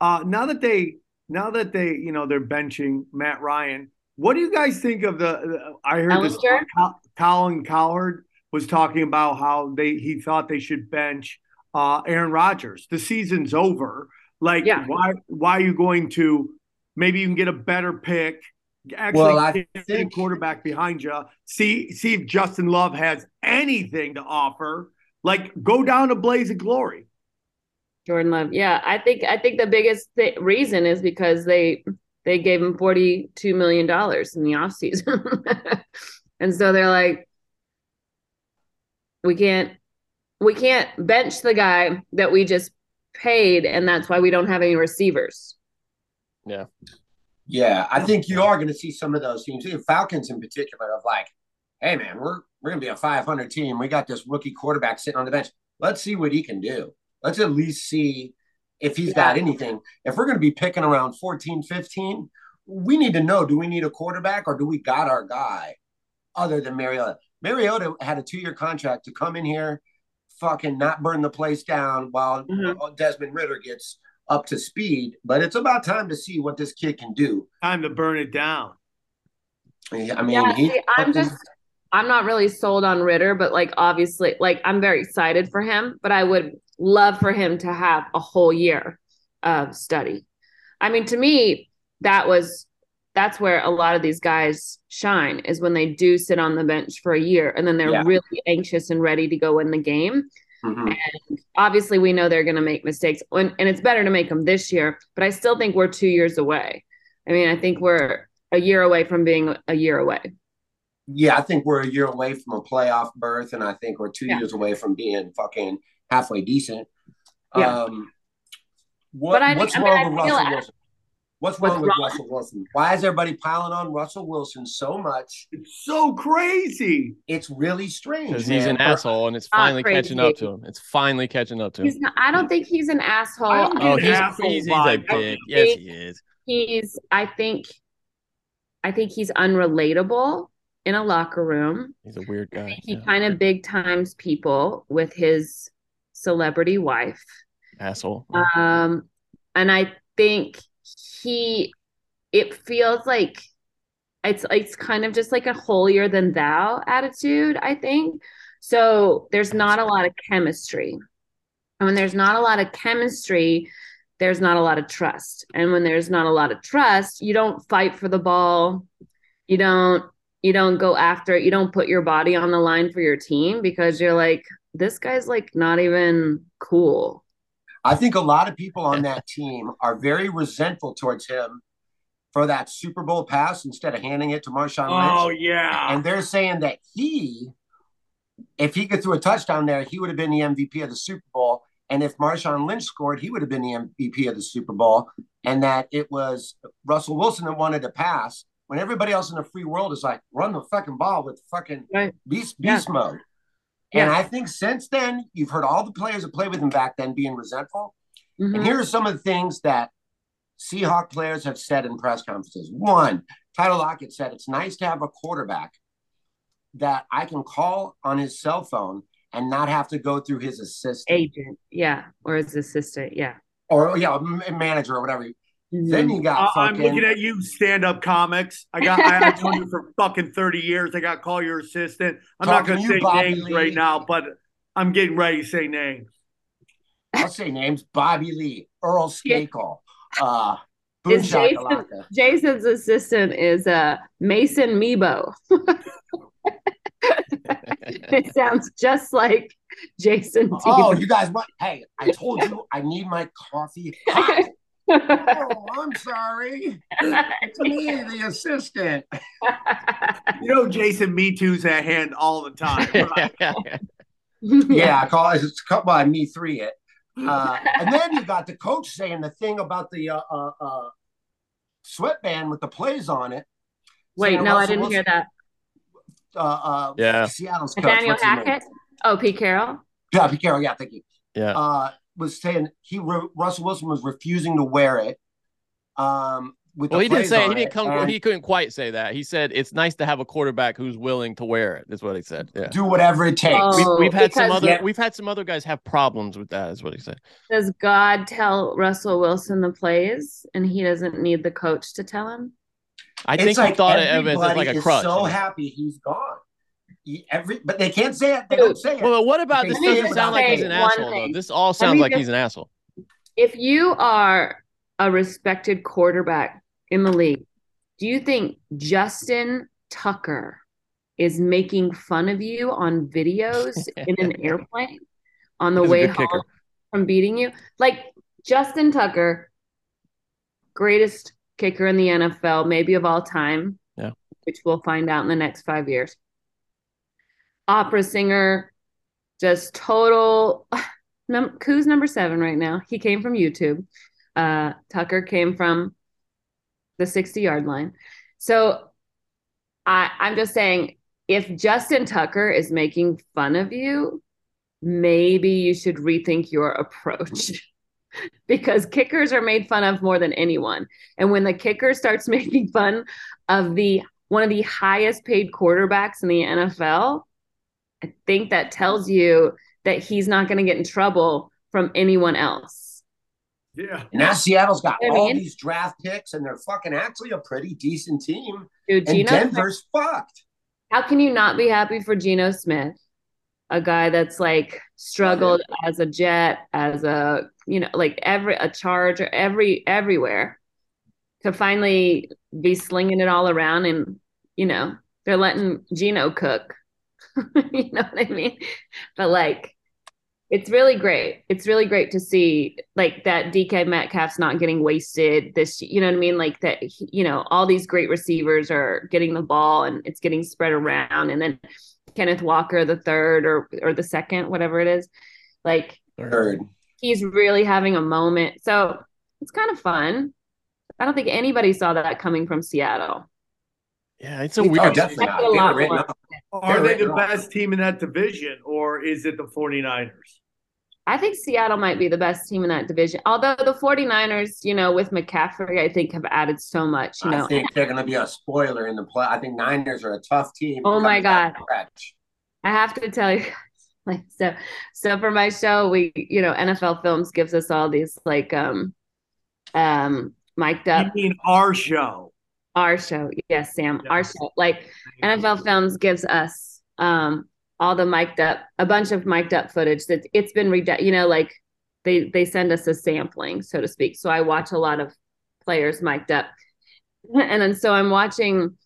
Uh, now that they now that they you know they're benching Matt Ryan, What do you guys think of the? the I heard this. Ehlinger? Col- Colin Cowherd was talking about how they he thought they should bench uh, Aaron Rodgers. The season's over. Like, Yeah. why why are you going to? Maybe you can get a better pick. Actually, Well, I get a think- quarterback behind you. See see if Justin Love has anything to offer. Like, go down a Blaze of Glory. Jordan Love. Yeah, I think I think the biggest th- reason is because they they gave him forty two million dollars in the offseason. and so they're like, we can't we can't bench the guy that we just paid, and that's why we don't have any receivers. Yeah. Yeah, I think you are going to see some of those teams, the Falcons in particular, of like, hey man, we're we're going to be a 500 team. We got this rookie quarterback sitting on the bench. Let's see what he can do. Let's at least see if he's got anything. If we're going to be picking around 14, 15, we need to know: do we need a quarterback or do we got our guy? Other than Mariota, Mariota had a two-year contract to come in here, fucking not burn the place down while mm-hmm. Desmond Ridder gets up to speed. But it's about time to see what this kid can do. Time to burn it down. I mean, yeah, he, see, I'm just I'm not really sold on Ridder, but like obviously, like I'm very excited for him, but I would love for him to have a whole year of study. I mean, to me, that was that's where a lot of these guys shine is when they do sit on the bench for a year and then they're Yeah. really anxious and ready to go in the game. Mhm. And obviously, we know they're going to make mistakes, and, and it's better to make them this year. But I still think we're two years away. I mean, I think we're a year away from being a year away. yeah, I think we're a year away from a playoff berth, and I think we're two Yeah. years away from being fucking halfway decent. Yeah. Um, what, But I- what's I mean, wrong I with Russell Wilson? What's What's wrong with wrong? Russell Wilson? Why is everybody piling on Russell Wilson so much? It's so crazy. It's really strange. Because he's an asshole and it's Not finally catching up to him. It's finally catching up to him. He's not, I don't think he's an asshole. Oh, he's, asshole he's, he's a vibe. dick. Yes, he is. He's. I think. I think he's unrelatable in a locker room. He's a weird guy. He Yeah. kind of big times people with his celebrity wife. Asshole. Um, and I think he, it feels like it's it's kind of just like a holier than thou attitude. I think so. There's not a lot of chemistry, and when there's not a lot of chemistry, there's not a lot of trust. And when there's not a lot of trust, you don't fight for the ball. You don't you don't go after it. You don't put your body on the line for your team because you're like, this guy's like not even cool. I think a lot of people on that team are very resentful towards him for that Super Bowl pass instead of handing it to Marshawn Oh Lynch. Oh yeah. And they're saying that he, if he could throw a touchdown there, he would have been the MVP of the Super Bowl. And if Marshawn Lynch scored, he would have been the MVP of the Super Bowl. And that it was Russell Wilson that wanted to pass when everybody else in the free world is like, run the fucking ball with fucking Right. beast, Yeah. beast mode. And Yeah. I think since then, you've heard all the players that played with him back then being resentful. Mhm. And here are some of the things that Seahawk players have said in press conferences. One, Tyler Lockett said it's nice to have a quarterback that I can call on his cell phone and not have to go through his assistant agent, yeah, or his assistant, yeah. or yeah, manager or whatever. Then you got Uh, I'm looking at you, stand-up comics. I got I, I've known you for fucking 30 years. I got to call your assistant. I'm not going to to say Bobby names Lee. right now, but I'm getting ready to say names. I'll say names: Bobby Lee, Earl Skakel, uh, Boone Is Jason, Jason's assistant is uh Mason Mebo. it sounds just like Jason. Oh, Tebow. you guys! What? Hey, I told you I need my coffee hot. oh, I'm sorry. It's me, the assistant. You know, Jason Me Too's at hand all the time. right? Yeah, I call it. It's cut by me three it. Uh, and then you got the coach saying the thing about the uh, uh, uh, sweatband with the plays on it. Wait, Saying no, I didn't hear that. Uh, uh, Yeah. Seattle's coach. Nathaniel what's his name? Hackett. Oh, Pete Carroll. Yeah, Pete Carroll. Yeah, thank you. Yeah. Was saying he re- Russell Wilson was refusing to wear it. Um, with Well, the he didn't say he didn't come. and He couldn't quite say that. He said it's nice to have a quarterback who's willing to wear it. Is what he said. Yeah. do whatever it takes. Oh. We, we've had some other. Yeah. We've had some other guys have problems with that. Is what he said. Does God tell Russell Wilson the plays, and he doesn't need the coach to tell him? I It's think he thought of it as everybody like a is crutch. So happy he's gone. He- every, but they can't say it. They don't say it. Well, what about this? say Doesn't sound like he's an saying it. asshole though. This all sounds me like just- he's an asshole. if you are a respected quarterback in the league, do you think Justin Tucker is making fun of you on videos in an airplane on the He's way home kicker. from beating you? Like Justin Tucker, greatest kicker in the NFL, maybe of all time, Yeah. which we'll find out in the next five years. Opera singer, just total. Num- who's number seven right now? He came from YouTube. Uh, Tucker came from the 60 yard line. So I, I'm just saying, if Justin Tucker is making fun of you, maybe you should rethink your approach because kickers are made fun of more than anyone. And when the kicker starts making fun of the one of the highest paid quarterbacks in the NFL, I think that tells you that he's not going to get in trouble from anyone else. Yeah. Now Seattle's got I all mean- these draft picks, and they're fucking actually a pretty decent team. Dude, and Geno Denver's fucked. How can you not be happy for Geno Smith, a guy that's like struggled as a Jet, as a you know, like every a Charger, every everywhere, to finally be slinging it all around, and you know they're letting Geno cook. you know what I mean? But like, it's really great. It's really great to see like that DK Metcalf's not getting wasted this, you know what I mean? Like that, you know, all these great receivers are getting the ball and it's getting spread around. And then Kenneth Walker, the third or, or the second, whatever it is, like Third. he's really having a moment. So it's kind of fun. I don't think anybody saw that coming from Seattle. Yeah, it's a Oh, weird. definitely not. a lot were written more. Are They're they the off. best team in that division, or is it the 49ers? I think Seattle might be the best team in that division. Although the 49ers, you know, with McCaffrey, I think have added so much, you know. I think they're going to be a spoiler in the play. I think Niners are a tough team. Oh my God. I have to tell you, like so so for my show, we you know, NFL Films gives us all these like um um mic'd You mean our show? Our show. Yes, Sam, our show. Like NFL Films gives us um all the mic'd up a bunch of mic'd up footage that it's been read you know, like they they send us a sampling, so to speak. So I watch a lot of players mic'd up. And then so I'm watching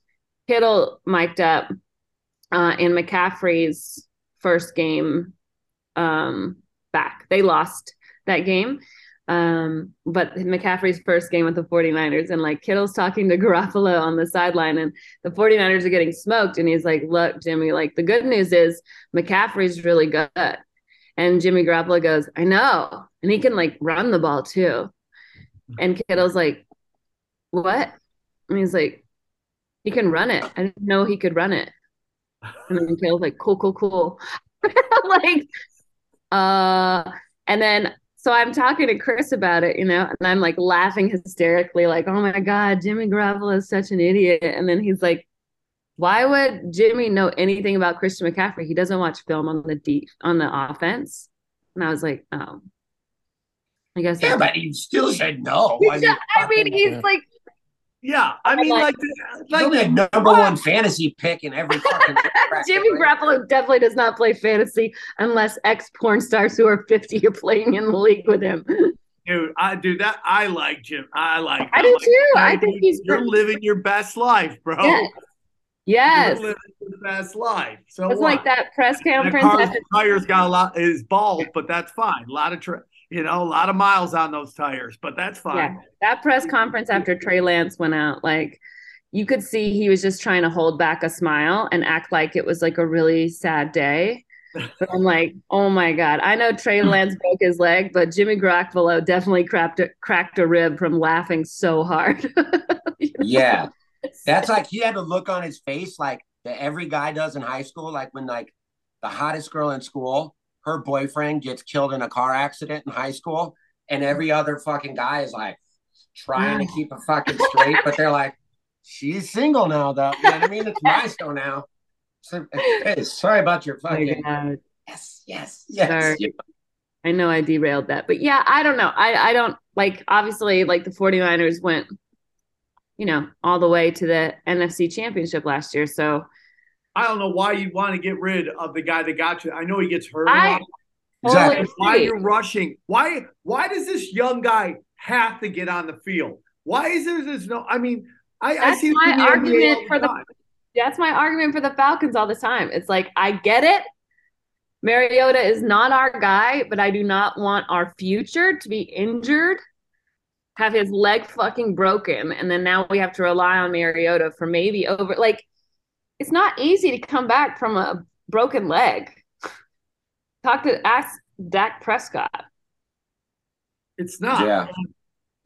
Kittle mic'd up uh, in McCaffrey's first game um, back. They lost that game. Um, but McCaffrey's first game with the 49ers and like Kittle's talking to Garoppolo on the sideline and the 49ers are getting smoked. And he's like, look, Jimmy, like the good news is McCaffrey's really good. And Jimmy Garoppolo goes, I know. And he can like run the ball too. And Kittle's like, what? And he's like, he can run it. I didn't know he could run it. And then Kittle's like, cool, cool, cool. like, uh, and then so I'm talking to Chris about it, you know, and I'm like laughing hysterically, like, oh my God, Jimmy Garoppolo is such an idiot. And then he's like, why would Jimmy know anything about Christian McCaffrey? He doesn't watch film on the deep on the offense. And I was like, oh. I guess Yeah, but he still said no. I mean, I mean, fucking- he's like, Yeah, I mean, like- like, like, only a number one fantasy pick in every fucking. Jimmy Garoppolo definitely does not play fantasy unless ex porn stars who are 50 are playing in the league with him. dude, I do that. I like Jim. I like. I I'm do like, too. I dude, think he's You're pretty- living your best life, bro. Yes. Yes. You're living your best life. So It's what? like that press That conference. car's after- tires got a lot is bald, but that's fine. A lot of tra- you know, a lot of miles on those tires, but that's fine. Yeah, that press conference after Trey Lance went out, like you could see he was just trying to hold back a smile and act like it was like a really sad day. But I'm like, oh my god, I know Trey Lance broke his leg, but Jimmy Garoppolo definitely cracked a, cracked a rib from laughing so hard. Yeah, that's like he had a look on his face like that every guy does in high school. Like when like the hottest girl in school, her boyfriend gets killed in a car accident in high school, and every other fucking guy is like trying to keep it fucking straight, but they're like, she's single now, though. You know what I mean? It's my show now. So, hey, sorry about your Oh fucking. God. Yes, yes, yes. Sorry. I know I derailed that, but yeah, I don't know. I I don't like obviously like the 49ers went you know, all the way to the NFC championship last year. So I don't know why you want to get rid of the guy that got you. I know he gets hurt. a I Exactly. Why agree. you're rushing? Why why does this young guy have to get on the field? Why is there this no? I mean, I, I see my the argument for the time. that's my argument for the Falcons all the time. It's like I get it. Mariota is not our guy, but I do not want our future to be injured, have his leg fucking broken, and then now we have to rely on Mariota for maybe over like it's not easy to come back from a broken leg. Talk to ask Dak Prescott. It's not. Yeah.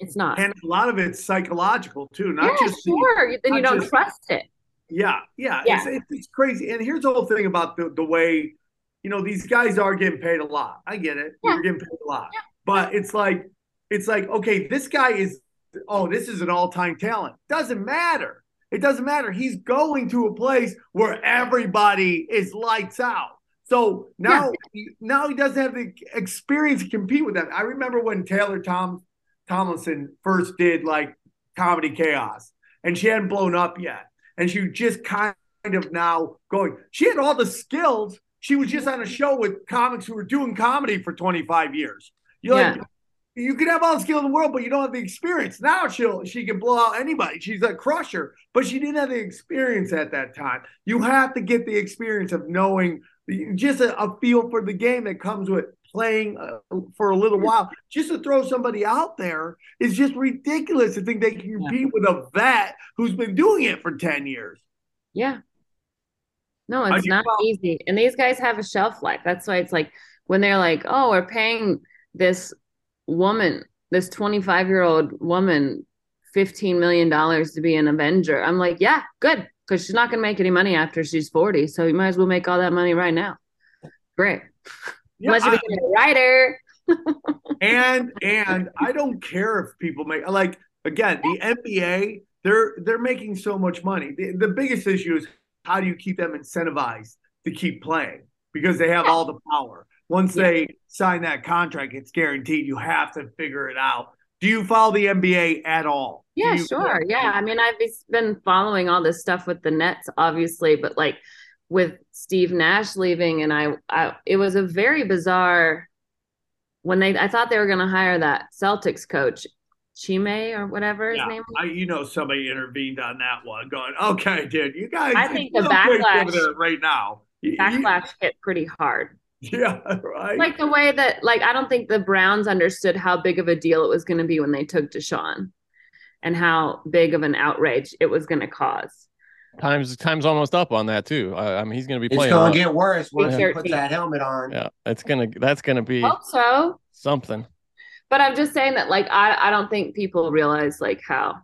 It's not. And a lot of it's psychological too, not yeah, just the- sure. then you don't just- trust it. Yeah, yeah, Yeah. It's, it's it's crazy. And here's the whole thing about the the way, you know, these guys are getting paid a lot. I get it. Yeah. You're getting paid a lot, Yeah. but it's like it's like okay, this guy is oh, this is an all time talent. Doesn't matter. It doesn't matter. He's going to a place where everybody is lights out. So now, now he doesn't have the experience to compete with them. I remember when Taylor Tom Tomlinson first did like comedy chaos, and she hadn't blown up yet, and she was just kind of now going. She had all the skills. She was just on a show with comics who were doing comedy for 25 years. You're like, Yeah. You can have all the skill in the world, but you don't have the experience. Now she'll she can blow out anybody. She's a crusher, but she didn't have the experience at that time. You have to get the experience of knowing just a, a feel for the game that comes with playing uh, for a little while. Just to throw somebody out there is just ridiculous to think they can compete with a vet who's been doing it for 10 years. Yeah. No, it's not easy. And these guys have a shelf life. That's why it's like when they're like, oh, we're paying this woman, this 25 year old woman, $15 million to be an Avenger. I'm like, yeah, good. Because she's not going to make any money after she's 40. So you might as well make all that money right now. Great. Yeah, Unless you become a writer. and and I don't care if people make like again the NBA they're they're making so much money. The, the biggest issue is how do you keep them incentivized to keep playing because they have all the power. Once they sign that contract, it's guaranteed. You have to figure it out. Do you follow the NBA at all? Yeah, you- sure. Yeah. I mean, I've been following all this stuff with the Nets, obviously, but like with Steve Nash leaving, and I, I it was a very bizarre when they I thought they were gonna hire that Celtics coach, Chime or whatever his Yeah, name I, you know, somebody intervened on that one, going, "Okay, dude, you guys." I think the backlash- right now. Backlash hit pretty hard. yeah, right. Like the way that like I don't think the Browns understood how big of a deal it was gonna be when they took Deshaun and how big of an outrage it was gonna cause. Times time's almost up on that too. I, I mean, he's going to be playing. It's gonna get worse once he puts that helmet on. Yeah, it's gonna. That's gonna be Hope so. something. but I'm just saying that like I I don't think people realize like how.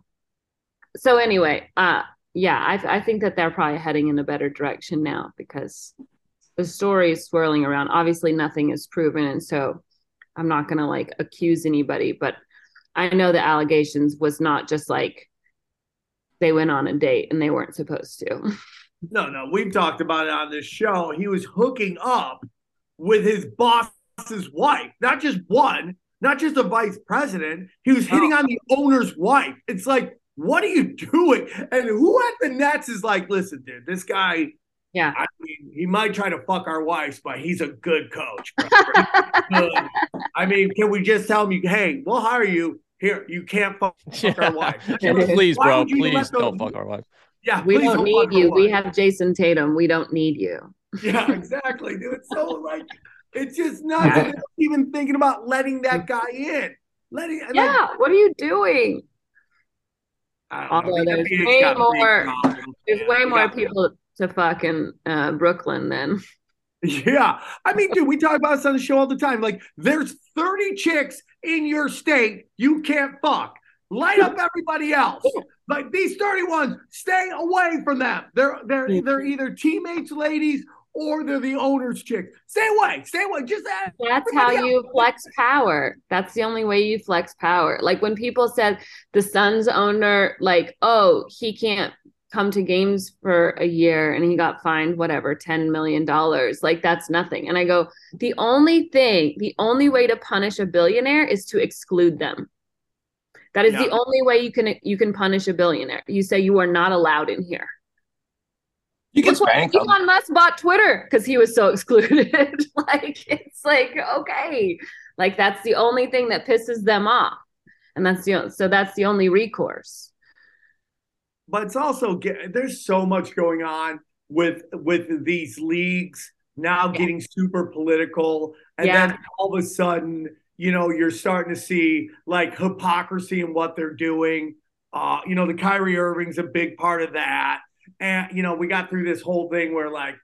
So anyway, uh yeah, I I think that they're probably heading in a better direction now because the story is swirling around. Obviously nothing is proven and so I'm not going to like accuse anybody, but I know the allegations was not just like they went on a date and they weren't supposed to. No, no, we've talked about it on this show. He was hooking up with his boss's wife, not just one, not just a vice president. He was hitting oh. on the owner's wife. It's like, what are you doing? And who at the Nets is like, listen, dude, this guy, yeah, I mean, he might try to fuck our wives, but he's a good coach. bro. Good. I mean, can we just tell him, hey, we'll hire you. Here, you can't fuck, fuck our wife. please, Why bro, please don't those- fuck our wife. Yeah, we please don't need you. We have Jayson Tatum. We don't need you. Yeah, exactly, dude. It's so like it's just nuts. They're not even thinking about letting that guy in. Letting like, Yeah, what are you doing? I don't know. Although The there's NBA's way more, there's way more got- people to fuck in uh, Brooklyn then. Yeah. I mean, dude, we talk about this on the show all the time. Like, there's 30 chicks in your state you can't fuck. Light up everybody else. Like these 31s, stay away from them. They're they're they're either teammates, ladies, or they're the owner's chick. Stay away. Stay away. Just ask That's how everybody you flex power. That's the only way you flex power. Like when people said the Suns owner, like, oh, he can't come to games for a year and he got fined whatever, $10 million. Like that's nothing. And I go, the only thing, the only way to punish a billionaire is to exclude them. That is Yeah. the only way you can you can punish a billionaire. You say you are not allowed in here. You can spank them. Elon Musk bought Twitter because he was so excluded. like it's like okay, like that's the only thing that pisses them off, and that's the so that's the only recourse. But it's also get, there's so much going on with with these leagues now getting super political and Yeah. then all of a sudden you know you're starting to see like hypocrisy in what they're doing. Uh you know the Kyrie Irving's a big part of that. And you know we got through this whole thing where like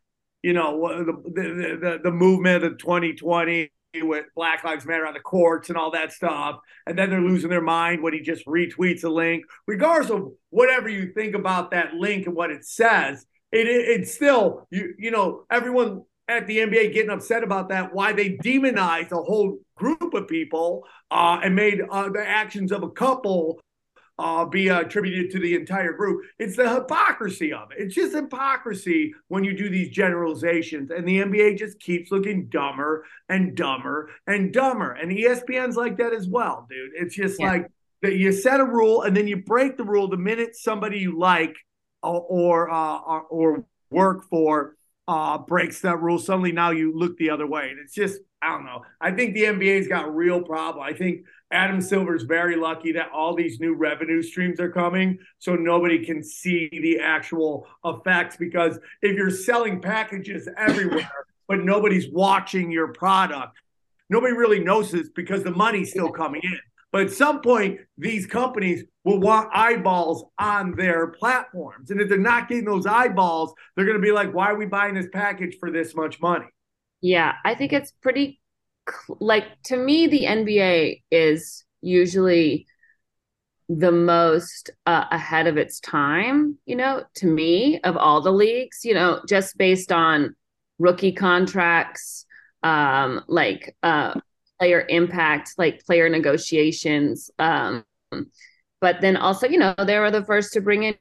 you know what- the the the, the movement of 2020 with Black Lives Matter on the courts and all that stuff, and then they're losing their mind when he just retweets a link, regardless of whatever you think about that link and what it says. It, it it's still you you know everyone at the NBA getting upset about that. Why they demonized a whole group of people uh, and made uh, the actions of a couple uh, be attributed to the entire group. It's the hypocrisy of it. It's just hypocrisy when you do these generalizations, and the NBA just keeps looking dumber and dumber and dumber. And ESPN's like that as well, dude. It's just Yeah. like that you set a rule and then you break the rule the minute somebody you like or or, uh, or, or work for uh, breaks that rule. Suddenly now you look the other way, and it's just I don't know. I think the NBA's got a real problem. I think Adam Silver's very lucky that all these new revenue streams are coming, so nobody can see the actual effects. Because if you're selling packages everywhere, but nobody's watching your product, nobody really notices because the money's still coming in. But at some point, these companies will want eyeballs on their platforms. And if they're not getting those eyeballs, they're going to be like, why are we buying this package for this much money? Yeah, I think it's pretty like to me the NBA is usually the most uh, ahead of its time, you know, to me of all the leagues, you know, just based on rookie contracts, um like uh player impact, like player negotiations, um but then also, you know, they were the first to bring in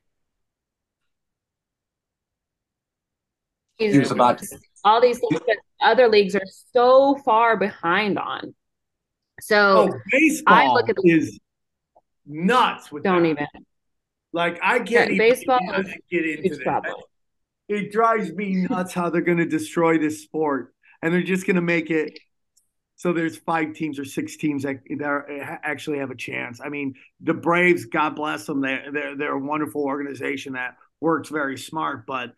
He was about to. all these things that other leagues are so far behind on. So Oh, baseball I look at the is nuts with don't that. even Like I Yeah, can't even baseball get into problem. It drives me nuts how they're going to destroy this sport, and they're just going to make it so there's five teams or six teams that, that actually have a chance. I mean, the Braves, God bless them, they're, they're they're a wonderful organization that works very smart, but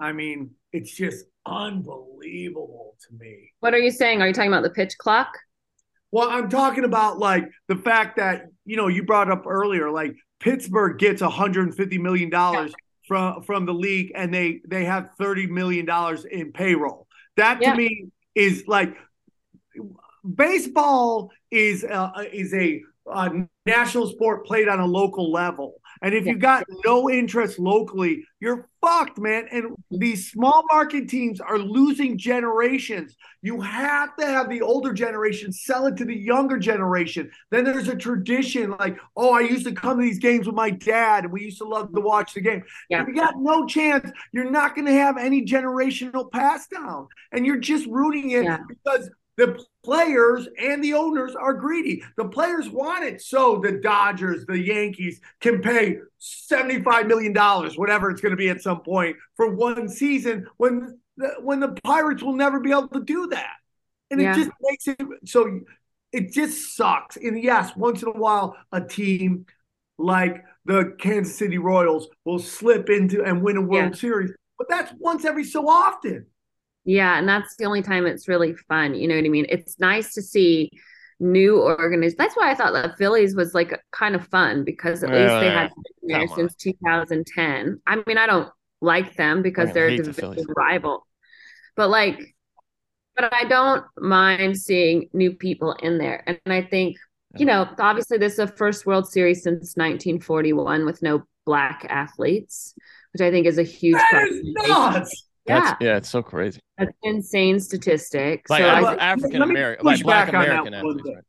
I mean, it's just unbelievable to me. What are you saying? Are you talking about the pitch clock? Well, I'm talking about like the fact that you know you brought up earlier, like Pittsburgh gets 150 million dollars from from the league, and they they have 30 million dollars in payroll. That to Yeah. me is like baseball is uh, is a, uh national sport played on a local level. And if you got no interest locally, you're fucked, man. And these small market teams are losing generations. You have to have the older generation sell it to the younger generation. Then there's a tradition like, oh, I used to come to these games with my dad, and we used to love to watch the game. Yeah. If you got no chance, you're not going to have any generational pass down. And you're just rooting it Yeah. because the players and the owners are greedy. The players want it so the Dodgers, the Yankees can pay $75 million, whatever it's going to be at some point, for one season when the, when the Pirates will never be able to do that. And Yeah. it just makes it so it just sucks. And yes, once in a while, a team like the Kansas City Royals will slip into and win a World Yeah. Series, but that's once every so often. Yeah, and that's the only time it's really fun. You know what I mean? It's nice to see new organizations. That's why I thought that Phillies was like kind of fun because at least they Yeah, had been there since 2010. I mean, I don't like them because they're a hate the rival, but like, but I don't mind seeing new people in there. And I think, you know, obviously this is the first World Series since 1941 with no black athletes, which I think is a huge That is nuts. Yeah. That's, yeah, it's so crazy. That's insane statistic. Like so I Af- African let me American, push like black back on that American athletes, right?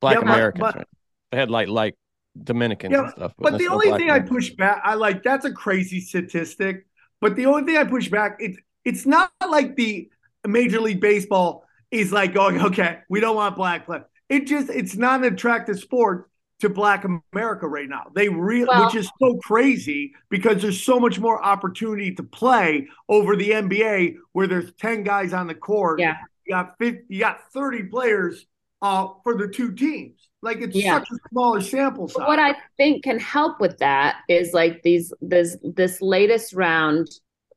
Black Yeah, Americans, but- right? They had like like Dominicans Yeah, and stuff. but there's the only black thing I push back, I like that's a crazy statistic. But the only thing I push back, it's it's not like the Major League Baseball is like going, okay, we don't want black players. It just it's not an attractive sport. To Black America right now. They really, Well- which is so crazy because there's so much more opportunity to play over the NBA where there's 10 guys on the court. Yeah. You got 50, you got 30 players uh, for the two teams. Like it's Yeah. such a smaller sample size. what I think can help with that is like these this this latest round.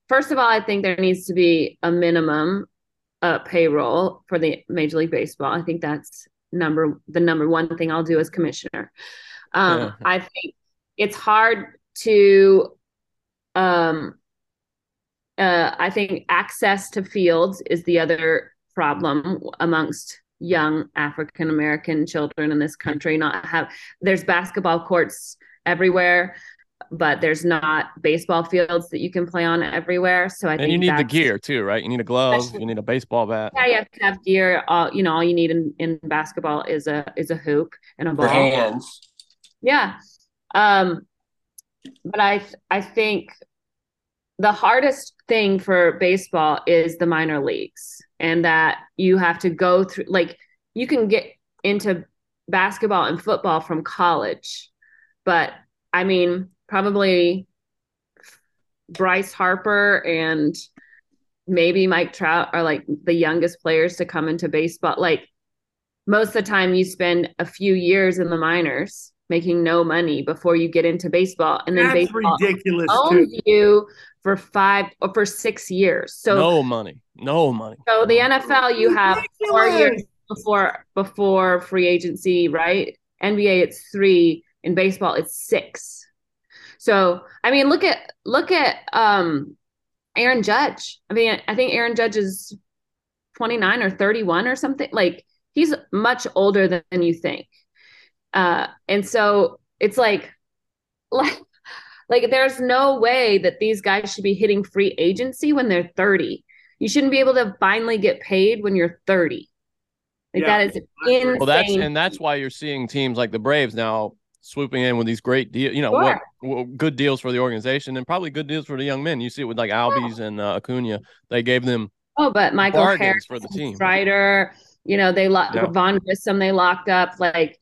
First of all, I think there needs to be a minimum uh, payroll for the Major League Baseball. I think that's number the number one thing I'll do as commissioner. Um, Yeah. I think it's hard to. Um, uh, I think access to fields is the other problem amongst young African American children in this country. Not have there's basketball courts everywhere, but there's not baseball fields that you can play on everywhere. So I and think you need the gear too, right? You need a glove. You need a baseball bat. Yeah, you have to have gear. All you know, all you need in, in basketball is a is a hoop and a Your ball. hands. Yeah. Um, but I I think the hardest thing for baseball is the minor leagues, and that you have to go through. Like you can get into basketball and football from college, but I mean, probably Bryce Harper and maybe Mike Trout are like the youngest players to come into baseball. Like most of the time, you spend a few years in the minors making no money before you get into baseball, and then That's baseball ridiculous, owns too. you for five or for six years. So no money. No money. so the NFL, you have four years before before free agency, right? NBA, it's three. In baseball, it's six. So I mean, look at look at um Aaron Judge. I mean, I think Aaron Judge is 29 or 31 or something. Like he's much older than, you think. Uh, and so it's like, like, like there's no way that these guys should be hitting free agency when they're 30. You shouldn't be able to finally get paid when you're 30. Like Yeah. that is insane. Well, that's and that's why you're seeing teams like the Braves now swooping in with these great deals. You know, Sure. what, what good deals for the organization and probably good deals for the young men. You see it with like Albies and uh, Acuna. They gave them Oh, but Michael Harris for the team. Strider, you know, they locked Yeah. Vaughn Grissom, they locked up like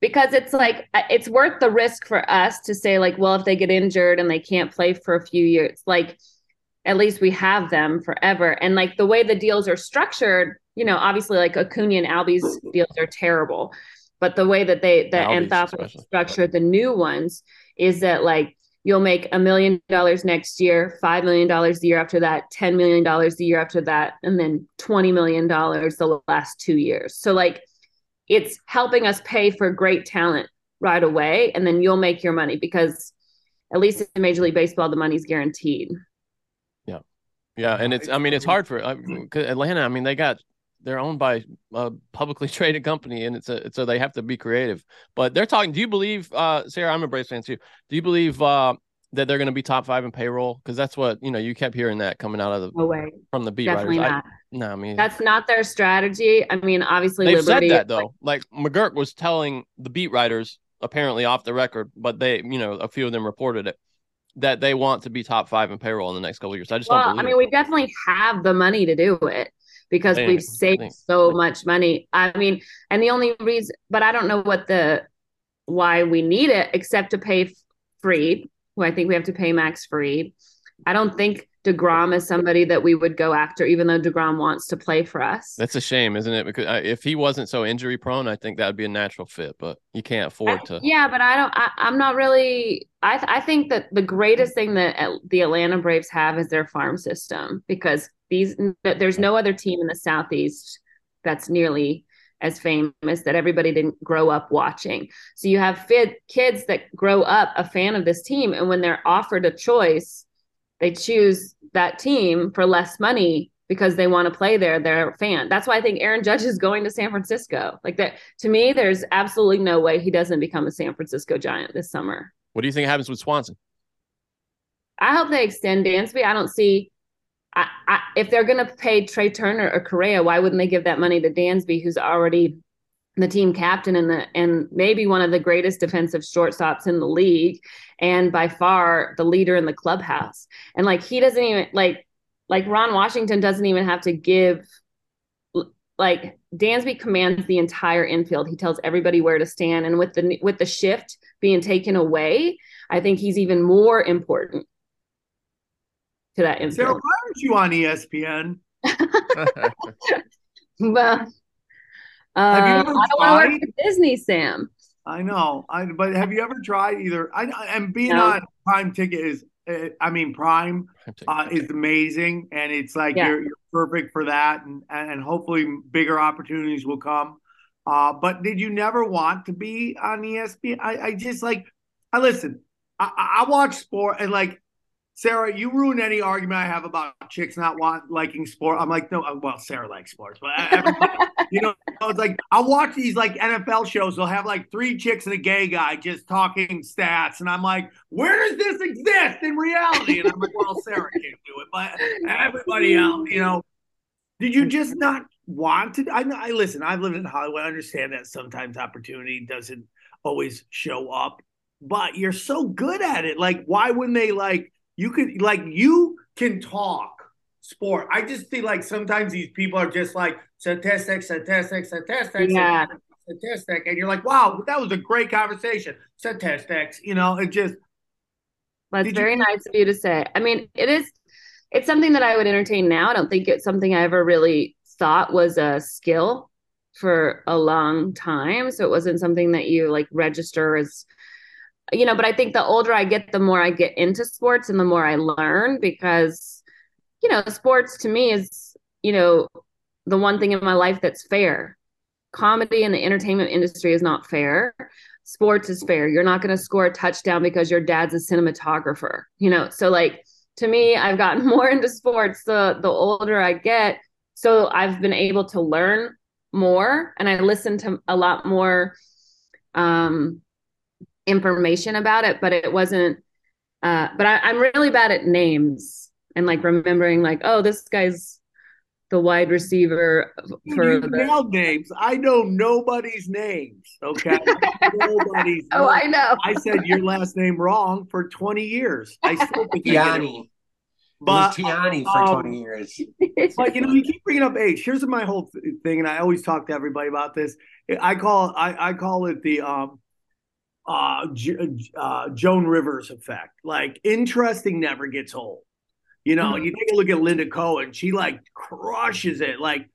because it's like uh, it's worth the risk for us to say like, well, if they get injured and they can't play for a few years, like at least we have them forever. And like the way the deals are structured, you know, obviously like Acuna and Albie's deals are terrible, but the way that they that Anthopoulos especially. structured the new ones is that like you'll make a million dollars next year, five million dollars the year after that, ten million dollars the year after that, and then twenty million dollars the last two years. So like it's helping us pay for great talent right away, and then you'll make your money because at least in Major League Baseball, the money's guaranteed. Yeah, yeah, and it's I mean it's hard for um, 'cause Atlanta. I mean they got they're owned by a publicly traded company, and it's a so they have to be creative. But they're talking. Do you believe, uh, Sarah? I'm a Braves fan too. Do you believe uh, that they're going to be top five in payroll? Because that's what you know. You kept hearing that coming out of the No way. from the beat Definitely writers. not. I, no, I mean That's not their strategy. I mean, obviously, they've Liberty. said that though. Like McGuirk was telling the beat writers apparently off the record, but they, you know, a few of them reported it that they want to be top five in payroll in the next couple of years. I just Well, don't I mean, we definitely have the money to do it because They- we've saved they- so much money. I mean, and the only reason, but I don't know what the why we need it except to pay Fried, who I think we have to pay Max Fried. I don't think Degrom is somebody that we would go after, even though Degrom wants to play for us. That's a shame, isn't it? Because I, if he wasn't so injury prone, I think that would be a natural fit. But you can't afford to. Yeah, but I don't. I, I'm not really. I th- I think that the greatest thing that At- the Atlanta Braves have is their farm system because these there's no other team in the Southeast that's nearly as famous that everybody didn't grow up watching. So you have fid, kids that grow up a fan of this team, and when they're offered a choice, they choose that team for less money because they want to play there. They're a fan. That's why I think Aaron Judge is going to San Francisco. Like that to me, there's absolutely no way he doesn't become a San Francisco Giant this summer. What do you think happens with Swanson? I hope they extend Dansby. I don't see. I, I, if they're going to pay Trea Turner or Correa, why wouldn't they give that money to Dansby, who's already the team captain and the and maybe one of the greatest defensive shortstops in the league, and by far the leader in the clubhouse. And like he doesn't even like like Ron Washington doesn't even have to give like Dansby commands the entire infield. He tells everybody where to stand, and with the with the shift being taken away, I think he's even more important to that infield. Sarah, why aren't you on ESPN? well, uh, I don't want to work for Disney, Sam. I know, I but have you ever tried either? I and being no. on Prime Ticket is, uh, I mean, Prime uh, is amazing, and it's like yeah. you're, you're perfect for that, and and hopefully bigger opportunities will come. Uh, but did you never want to be on ESPN? I, I just like, I listen. I, I watch sport and like Sarah, you ruin any argument I have about chicks not want liking sport. I'm like, no, well, Sarah likes sports, but you know, it's like I watch these like NFL shows. They'll have like three chicks and a gay guy just talking stats, and I'm like, where does this exist in reality? And I'm like, well, Sarah can't do it, but everybody else, you know, did you just not want to? I, I listen. I've lived in Hollywood. I understand that sometimes opportunity doesn't always show up, but you're so good at it. Like, why wouldn't they like? You could like you can talk sport. I just feel like sometimes these people are just like statistics, statistics, statistics, yeah. statistic, and you're like, wow, that was a great conversation. Statistics, you know, it just. That's very you- nice of you to say. I mean, it is. It's something that I would entertain now. I don't think it's something I ever really thought was a skill for a long time. So it wasn't something that you like register as you know, but I think the older I get, the more I get into sports and the more I learn because, you know, sports to me is, you know, the one thing in my life that's fair. Comedy and the entertainment industry is not fair. Sports is fair. You're not going to score a touchdown because your dad's a cinematographer, you know? So, like, to me, I've gotten more into sports the, the older I get. So, I've been able to learn more and I listen to a lot more um information about it, but it wasn't. Uh, but I, I'm really bad at names and like remembering, like, oh, this guy's the wide receiver for you the nailed names. I know nobody's names. Okay, nobody's. oh, names. I know. I said your last name wrong for twenty years. I still think Tiani. But Tiani for um, twenty years. But you know, you keep bringing up age. Here's my whole thing, and I always talk to everybody about this. I call I I call it the um uh, uh, Joan Rivers effect. Like interesting never gets old. You know, mm-hmm. you take a look at Linda Cohen, she like crushes it. Like,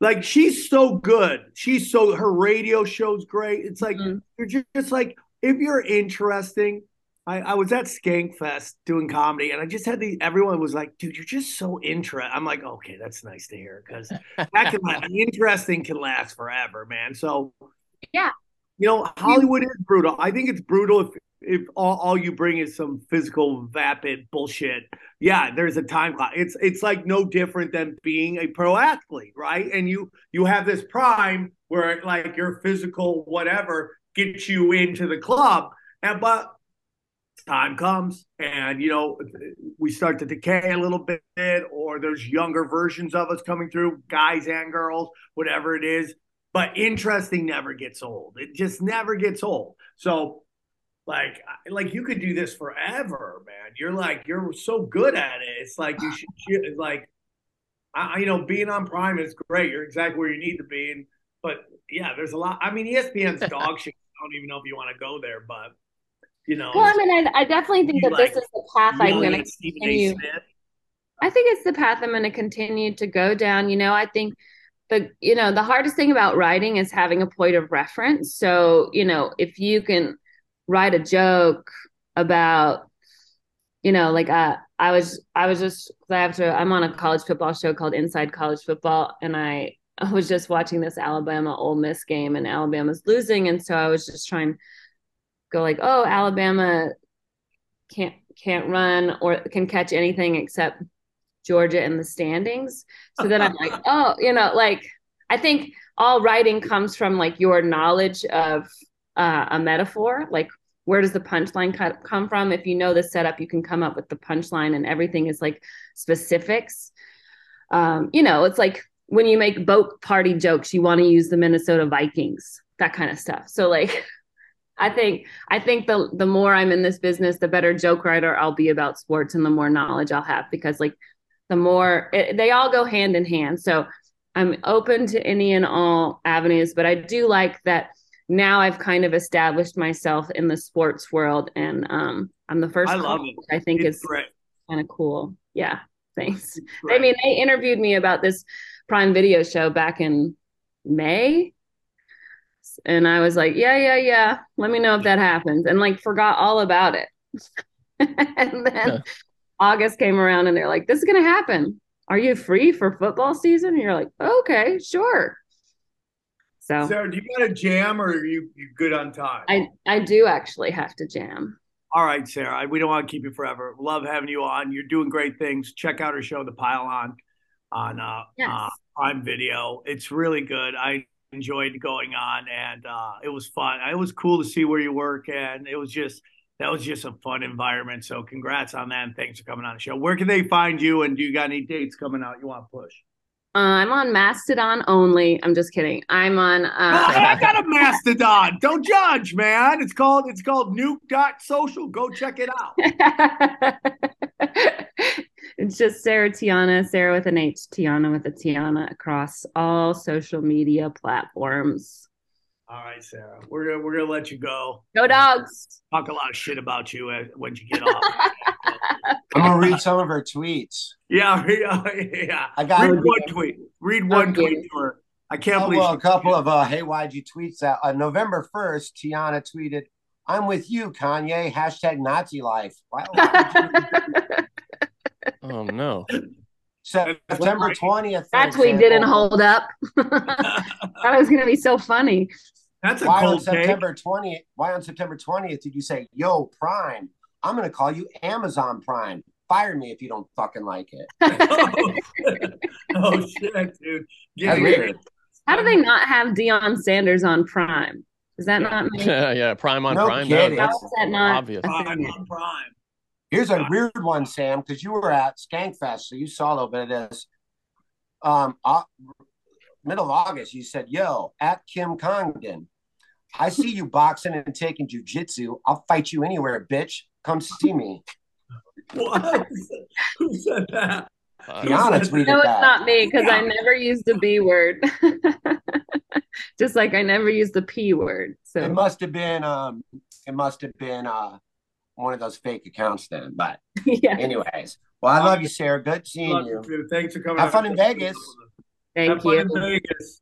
like she's so good. She's so her radio show's great. It's like mm-hmm. you're just, just, like if you're interesting. I, I was at Skankfest doing comedy, and I just had the everyone was like, "Dude, you're just so interesting." I'm like, "Okay, that's nice to hear because that can interesting can last forever, man." So yeah, you know, Hollywood is brutal. I think it's brutal if if all, all you bring is some physical vapid bullshit. Yeah, there's a time clock. It's it's like no different than being a pro athlete, right? And you you have this prime where like your physical whatever gets you into the club, and but time comes and you know we start to decay a little bit or there's younger versions of us coming through guys and girls whatever it is but interesting never gets old. It just never gets old. So like like you could do this forever, man. You're like you're so good at it. It's like you should it's like I, you know being on Prime is great. You're exactly where you need to be. And but yeah, there's a lot. I mean, ESPN's dog shit. I don't even know if you want to go there, but you know. Well, I mean, I, I definitely think that like, this is the path I'm going to continue. I think it's the path I'm going to continue to go down. You know, I think the you know the hardest thing about writing is having a point of reference. So you know if you can write a joke about you know like uh, i was i was just i have to i'm on a college football show called inside college football and i i was just watching this alabama Ole miss game and alabama's losing and so i was just trying to go like oh alabama can't can't run or can catch anything except Georgia in the standings. So then I'm like, oh, you know, like I think all writing comes from like your knowledge of uh, a metaphor. Like, where does the punchline come from? If you know the setup, you can come up with the punchline, and everything is like specifics. Um, you know, it's like when you make boat party jokes, you want to use the Minnesota Vikings, that kind of stuff. So like. I think I think the the more I'm in this business, the better joke writer I'll be about sports, and the more knowledge I'll have because like the more it, they all go hand in hand. So I'm open to any and all avenues, but I do like that now I've kind of established myself in the sports world and um I'm the first I love it. I think It's is kind of cool. Yeah. Thanks. I mean, they interviewed me about this Prime Video show back in May. And I was like, yeah, yeah, yeah. Let me know if that happens. And like forgot all about it. and then August came around and they're like, this is going to happen. Are you free for football season? And you're like, okay, sure. So Sarah, do you got a jam or are you you good on time? I, I do actually have to jam. All right, Sarah. We don't want to keep you forever. Love having you on. You're doing great things. Check out her show, The Pile On, on uh, Yes. uh, Prime Video. It's really good. I enjoyed going on, and uh, it was fun. It was cool to see where you work, and it was just that was just a fun environment. So, congrats on that, and thanks for coming on the show. Where can they find you? And do you got any dates coming out you want to push? Uh, I'm on Mastodon only. I'm just kidding. I'm on. Uh, I got a Mastodon. Don't judge, man. It's called it's called Nuke.social. Go check it out. it's just Sarah Tiana, Sarah with an H, Tiana with a Tiana across all social media platforms. All right, Sarah. We're gonna we're gonna let you go. Go dogs. Talk a lot of shit about you uh, when you get off. I'm gonna read some of her tweets. yeah, yeah, yeah. I got read one tweet. Read one Okay. tweet to her. I can't Oh, believe well, she- a couple of uh, hey, why'd you tweets that on November first? Tiana tweeted, "I'm with you, Kanye." Hashtag Nazi life. Why, Oh no. September twentieth. That tweet didn't hold up. that was going to be so funny. That's Why on September twentieth? Why on September twentieth did you say, "Yo, Prime"? I'm gonna call you Amazon Prime. Fire me if you don't fucking like it. oh shit, dude. That's Get weird. How do they not have Deion Sanders on Prime? Is that not me? Yeah, yeah. Prime on No Prime. kidding. that's How is that not obvious. a thing? on Prime. Here's a weird one, Sam, because you were at Skankfest, so you saw a little bit of this. Um, uh, middle of August, you said, "Yo, at Kim Congdon, I see you boxing and taking jujitsu. I'll fight you anywhere, bitch. Come see me." What? Who said that? Tiana tweeted No, it's that. not me because I never use the B word. Just like I never use the P word. So it must have been, um, it must have been uh, one of those fake accounts then. But yeah. anyways, well, I love you, Sarah. Good seeing Love you. you. Thanks for coming. Have on. fun in Vegas. Thank Have fun you. in Vegas.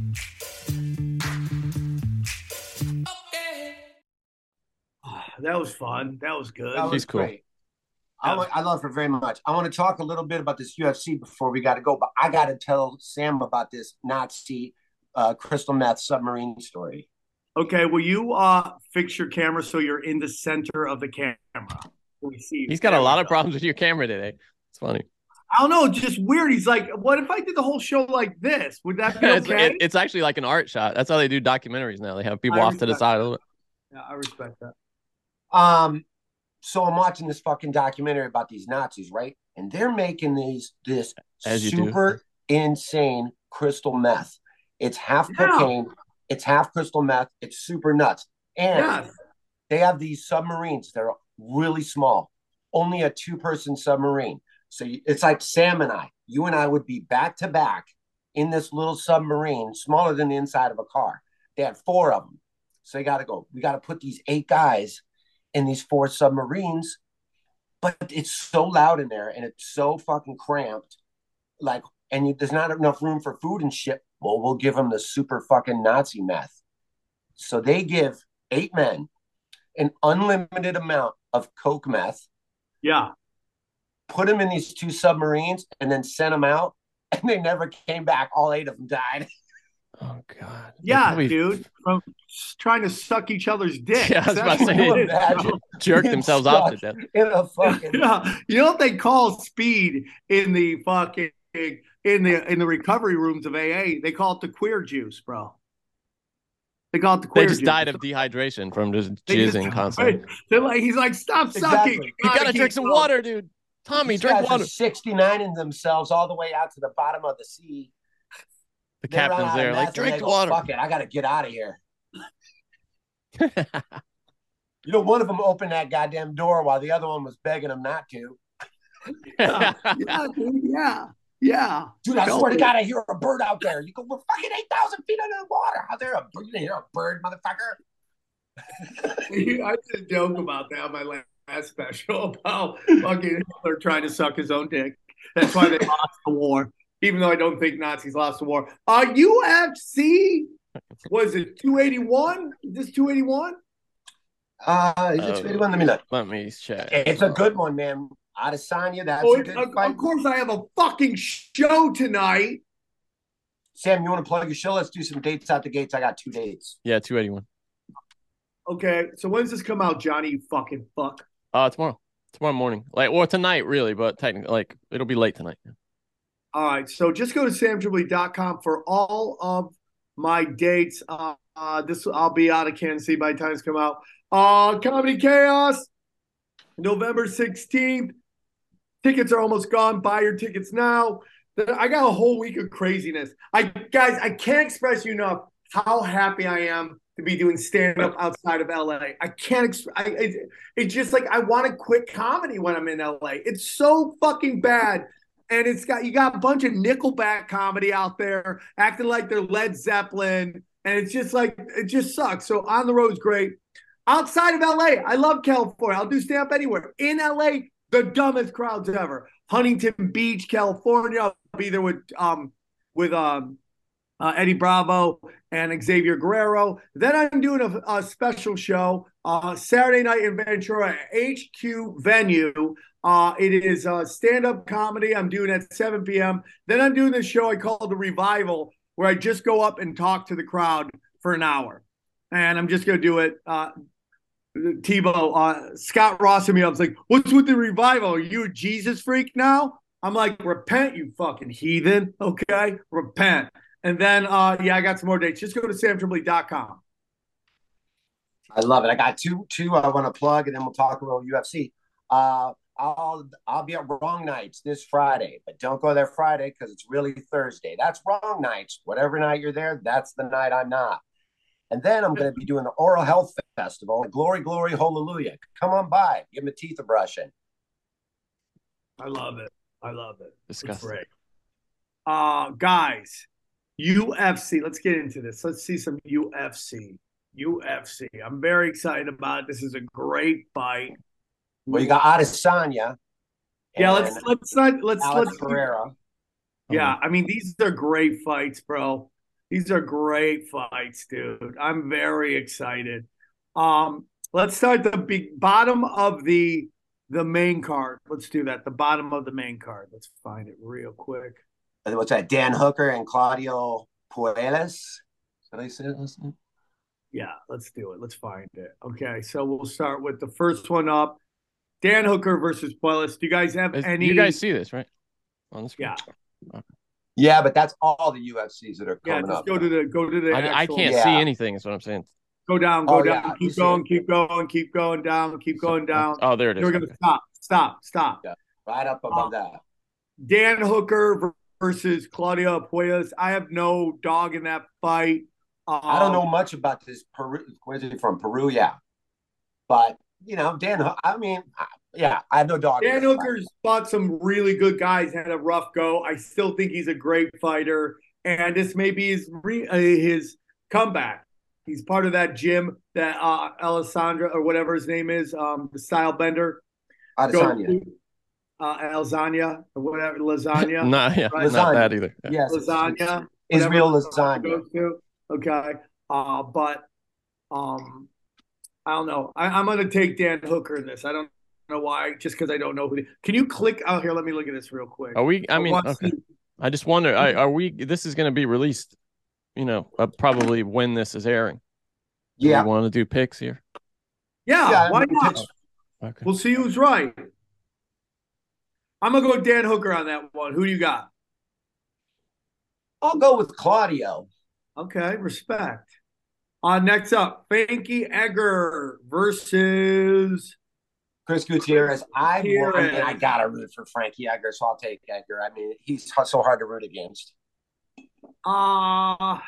That was fun. That was good. That was great. I, wa- I love her very much. I want to talk a little bit about this UFC before we got to go, but I got to tell Sam about this Nazi uh, crystal meth submarine story. Okay, will you uh fix your camera so you're in the center of the camera? We see. He's got a lot of problems with your camera today. It's funny. I don't know, just weird. He's like, what if I did the whole show like this? Would that be it's, okay? it- it's actually like an art shot. That's how they do documentaries now. They have people I off to the respect side a little bit. yeah, I respect that. Um, so I'm watching this fucking documentary about these Nazis, right? And they're making these this As super insane crystal meth. It's half Yeah. cocaine, it's half crystal meth, it's super nuts. And Yes. they have these submarines that are really small, only a two person submarine. So it's like Sam and I, you and I would be back to back in this little submarine, smaller than the inside of a car. They had four of them. So they got to go, we got to put these eight guys in these four submarines. But it's so loud in there and it's so fucking cramped. Like, and you, there's not enough room for food and shit. Well, we'll give them the super fucking Nazi meth. So they give eight men, an unlimited amount of coke meth. Yeah. Put them in these two submarines and then sent them out, and they never came back. All eight of them died. Oh God. Yeah, probably- dude. From trying to suck each other's dick. Yeah, I was about to say, what it is, bro. jerk themselves off to death. In a fucking Yeah. You know what they call speed in the fucking in the in the recovery rooms of AA? They call it the queer juice, bro. They call it the They just juice. died of dehydration from just They just- jizzing constantly. They're like, he's like, stop Exactly. sucking. You gotta drink some going." water, dude. Tommy, These drink guys water. 69 in themselves all the way out to the bottom of the sea. The They captain's there, like, drink go, water. Fuck it, I gotta get out of here. You know, one of them opened that goddamn door while the other one was begging him not to. Yeah, yeah, dude, yeah, yeah. Dude, I swear to God, I hear a bird out there. You go, we're fucking 8,000 feet under the water. How there a bird? You hear a bird, motherfucker? I did a joke about that on my last special about fucking Hitler trying to suck his own dick. That's why they lost the war. Even though I don't think Nazis lost the war. Uh UFC was it 281? Is this 281? Uh, is it Uh, 281? Let me look. Let me check. It's a good one, man. Adesanya, that's Oh, a it- good of, fight. of course I have a fucking show tonight. Sam, you want to plug your show? Let's do some dates out the gates. I got two dates. Yeah, 281. Okay, so when's this come out, Johnny? You fucking fuck. Uh, tomorrow. Tomorrow morning. Like, or tonight, really, but technically, like, it'll be late tonight. All right, so just go to samtripoli.com for all of my dates. Uh, uh, this I'll be out of Kansas City by the time it's come out. Uh, Comedy Chaos, November 16th. Tickets are almost gone. Buy your tickets now. I got a whole week of craziness. I guys, I can't express you enough how happy I am to be doing stand up outside of LA. I can't. Exp- I, it, it's just like I want to quit comedy when I'm in LA. It's so fucking bad. And it's got you got a bunch of Nickelback comedy out there acting like they're Led Zeppelin, and it's just like it just sucks. So on the road's great. Outside of LA, I love California. I'll do stand up anywhere. In LA, the dumbest crowds ever. Huntington Beach, California. I'll be there with um with um uh, Eddie Bravo and Xavier Guerrero. Then I'm doing a, a special show uh, Saturday night in Ventura HQ venue. Uh, it is uh, stand up comedy. I'm doing at 7 p.m. Then I'm doing this show I call the Revival, where I just go up and talk to the crowd for an hour. And I'm just to do it. Uh, Tebow, uh, Scott Ross and me, I was like, what's with the revival? Are you a Jesus freak now? I'm like, repent, you fucking heathen. Okay, repent. And then, uh, yeah, I got some more dates. Just go to samtripoli.com. I love it. I got two two I want to plug, and then we'll talk a little UFC. Uh, I'll I'll be at Wrong Nights this Friday, but don't go there Friday because it's really Thursday. That's Wrong Nights. Whatever night you're there, that's the night I'm not. And then I'm going to be doing the Oral Health Festival. Glory, glory, hallelujah. Come on by. Give me teeth a brushing. I love it. I love it. It's Disgusting. great. Uh, guys, UFC. Let's get into this. Let's see some UFC. UFC. I'm very excited about it. This is a great fight. Well, you got Adesanya. Yeah, let's let's not let's Alex let's Pereira. Yeah, I mean these are great fights, bro. These are great fights, dude. I'm very excited. Um, let's start the big bottom of the the main card. Let's do that. The bottom of the main card. Let's find it real quick. And What's that? Dan Hooker and Claudio Puelles. Did I say name? Yeah, let's do it. Let's find it. Okay, so we'll start with the first one up. Dan Hooker versus Puelles. Do you guys have Is- any? You guys see this, right? On the screen. Yeah. Yeah, but that's all the UFCs that are coming Yeah, just up. go to the go to the. I, I can't Yeah. see anything. Is what I'm saying. Go down, go Oh, down, yeah, keep going, it. keep going, keep going down, keep going down. Oh, there it is. We're gonna Okay. stop, stop, stop. Yeah. right up above that. Dan Hooker versus Claudia Puelles. I have no dog in that fight. I don't know Um, much about this Peru. Where's he from? Peru, yeah. But you know, Dan. I mean, yeah, I have no dog. Dan this fight. Hooker's fought some really good guys, had a rough go. I still think he's a great fighter, and this may be his re, uh, his comeback. He's part of that gym that uh, Alessandra or whatever his name is, um, the style bender. Adesanya. Go Uh, Alzania or whatever, lasagna. Not, yeah, Right. not that either. Yeah. Yes, lasagna. Israel lasagna. Okay. Uh, but um I don't know. I, am gonna take Dan Hooker in this. I don't know why, just because I don't know who. They, can you click out here? Let me look at this real quick. Are we? I mean, want to okay. see- I just wonder. I, are we? This is going to be released. You know, uh, probably when this is airing. Do Yeah. we want to do picks here? Yeah, Yeah, why not? Okay. We'll see who's right. I'm gonna go with Dan Hooker on that one. Who do you got? I'll go with Claudio. Okay, respect. Uh, next up, Frankie Edgar versus Chris Gutierrez. I, I, mean, I gotta root for Frankie Edgar, so I'll take Edgar. I mean, he's so hard to root against. uh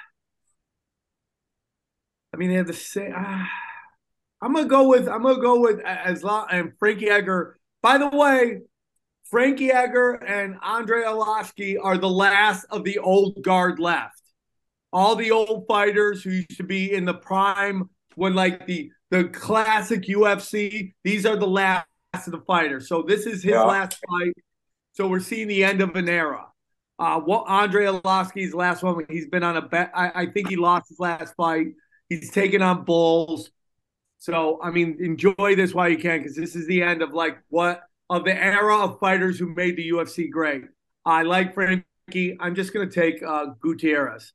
I mean they have the same uh, I'm gonna go with I'm gonna go with as long and Frankie Edgar. By the way, Frankie Edgar and Andrei Arlovski are the last of the old guard left. All the old fighters who used to be in the prime when like the the classic UFC, these are the last of the fighters. So this is his Yeah. last fight. So we're seeing the end of an era. Uh, what Andrei Arlovski's last one, he's been on a bet. I, I think he lost his last fight. He's taken on bulls. So I mean, enjoy this while you can, because this is the end of like what of the era of fighters who made the UFC great. I like Frankie. I'm just gonna take uh, Gutierrez.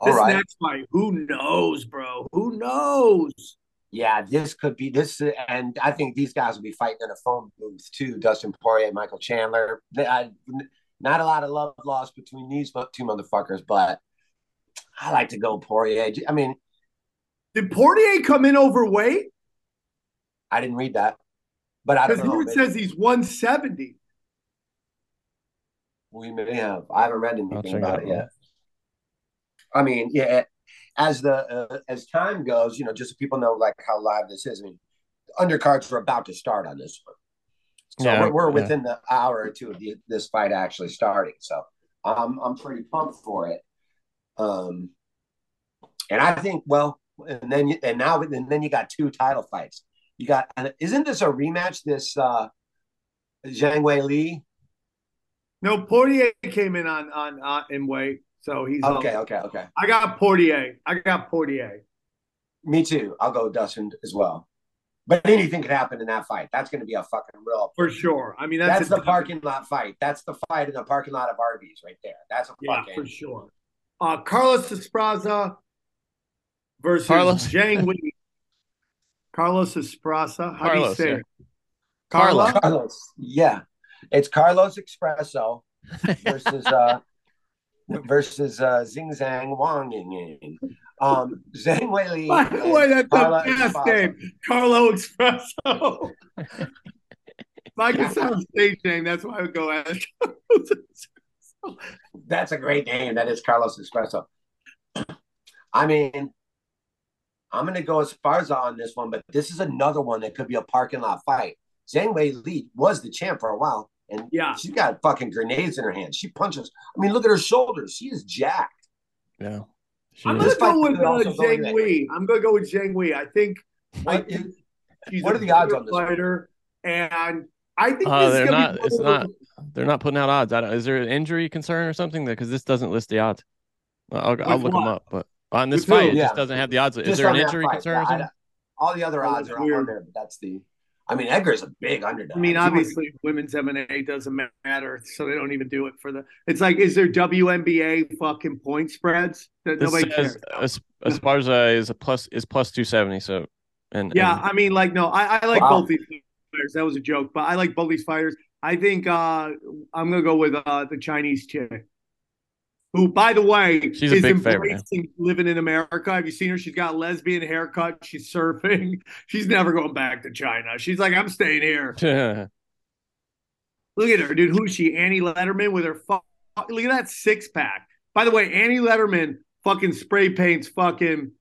All This right. next fight, who knows, bro? Who knows? Yeah, this could be this, and I think these guys will be fighting in a phone booth too. Dustin Poirier, Michael Chandler. I, not a lot of love lost between these two motherfuckers, but I like to go Poirier. I mean, Did Poirier come in overweight? I didn't read that, but I don't Because know. here it says he's 170. we may have. I haven't read anything about it yet. I mean, yeah. As the uh, as time goes, you know, just so people know like how live this is. I mean, undercards are about to start on this one. So Yeah, we're, we're yeah. within the hour or two of the, this fight actually starting. So I'm I'm pretty pumped for it. Um, and I think well, and then you, and now and then you got two title fights. You got isn't this a rematch? This uh, Zhang Wei Li. No, Poirier came in on on uh, in weight, so he's Okay, okay, okay. I got Poirier. I got Poirier. Me too. I'll go Dustin as well. But anything could happen in that fight. That's going to be a fucking real. For sure. I mean, That's, that's, the a- parking lot fight. That's the fight in the parking lot of Arby's right there. That's a Yeah, fucking. for sure. Uh, Carlos Esparza versus Carlos. Zhang Wei. Carlos Esparza. How Carlos, do you say yeah. it? Carlos. Carlos. Yeah, it's Carlos Espresso versus uh versus uh Zing Zhang Wang Ying Ying. Um, Zhang Wei Li. By the way, that's Carla the best Esparza. name. Carlo Espresso. if I could sound stage name, that's why I would go as That's a great name. That is Carlos Espresso. I mean, I'm going to go as Esparza on this one, but this is another one that could be a parking lot fight. Zhang Wei Li was the champ for a while, and Yeah. she's got fucking grenades in her hand. She punches. I mean, look at her shoulders. She is jacked. Yeah. She I'm is. gonna go with could uh, Zhang. Wei. I'm gonna go with Zhang Wei. I think What, she's what are the odds on this one? fighter, and I think Uh, they're not. be It's of not. They're not putting out odds. I don't, is there an injury concern or something? Because this doesn't list the odds. I'll, I'll With look them up, but on this With who? fight, it Yeah. just doesn't have the odds. Is Just there an injury fight. concern Yeah, or something? all the other Oh, odds that's are on there, but that's the. I mean, Edgar's a big underdog. I mean, He was- obviously, women's MMA doesn't matter, so they don't even do it for the. It's like, is there WNBA fucking point spreads that This nobody says cares? As- Esparza is a plus is plus two seventy. So, and Yeah, and- I mean, like, no, I, I like Wow. both these fighters. That was a joke, but I like both these fighters. I think uh, I'm gonna go with uh, the Chinese chick, who, by the way, She's a is big favorite, embracing living in America. Have you seen her? She's got a lesbian haircut. She's surfing. She's never going back to China. She's like, I'm staying here. Look at her, dude. Who's she? Annie Letterman with her. Fu- Look at that six pack. By the way, Annie Letterman fucking spray paints fucking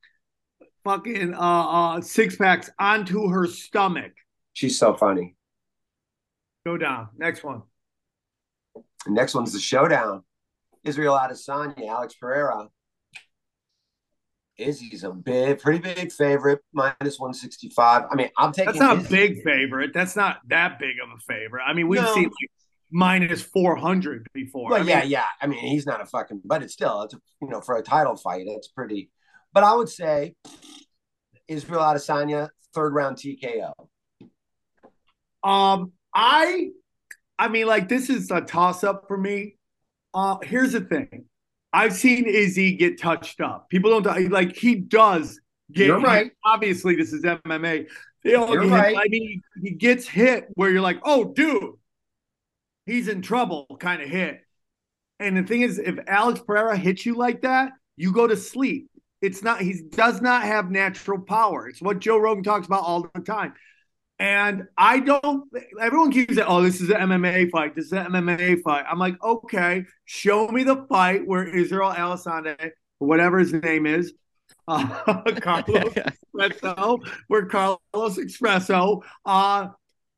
fucking uh uh six packs onto her stomach. She's so funny. Go down. Next one. The next one's the showdown. Israel Adesanya, Alex Pereira. Izzy's a big, pretty big favorite, minus 165. I mean, I'm taking That's not a big favorite. That's not that big of a favorite. I mean, we've No. seen like minus four hundred before. Well, I yeah, mean, yeah. I mean, he's not a fucking, but it's still, it's a, you know, for a title fight, it's pretty. But I would say Israel Adesanya third round TKO. Um, I, I mean, like this is a toss up for me. Uh, here's the thing: I've seen Izzy get touched up. People don't like he does get. You're right. Obviously, this is MMA. They all You're right. I mean, he gets hit where you're like, oh, dude, he's in trouble, kind of hit. And the thing is, if Alex Pereira hits you like that, you go to sleep. It's not, he does not have natural power. It's what Joe Rogan talks about all the time. And I don't, everyone keeps saying, oh, this is an MMA fight. This is an MMA fight. I'm like, okay, show me the fight where Israel Alessandro, whatever his name is, uh, Carlos Espresso, where Carlos Espresso uh,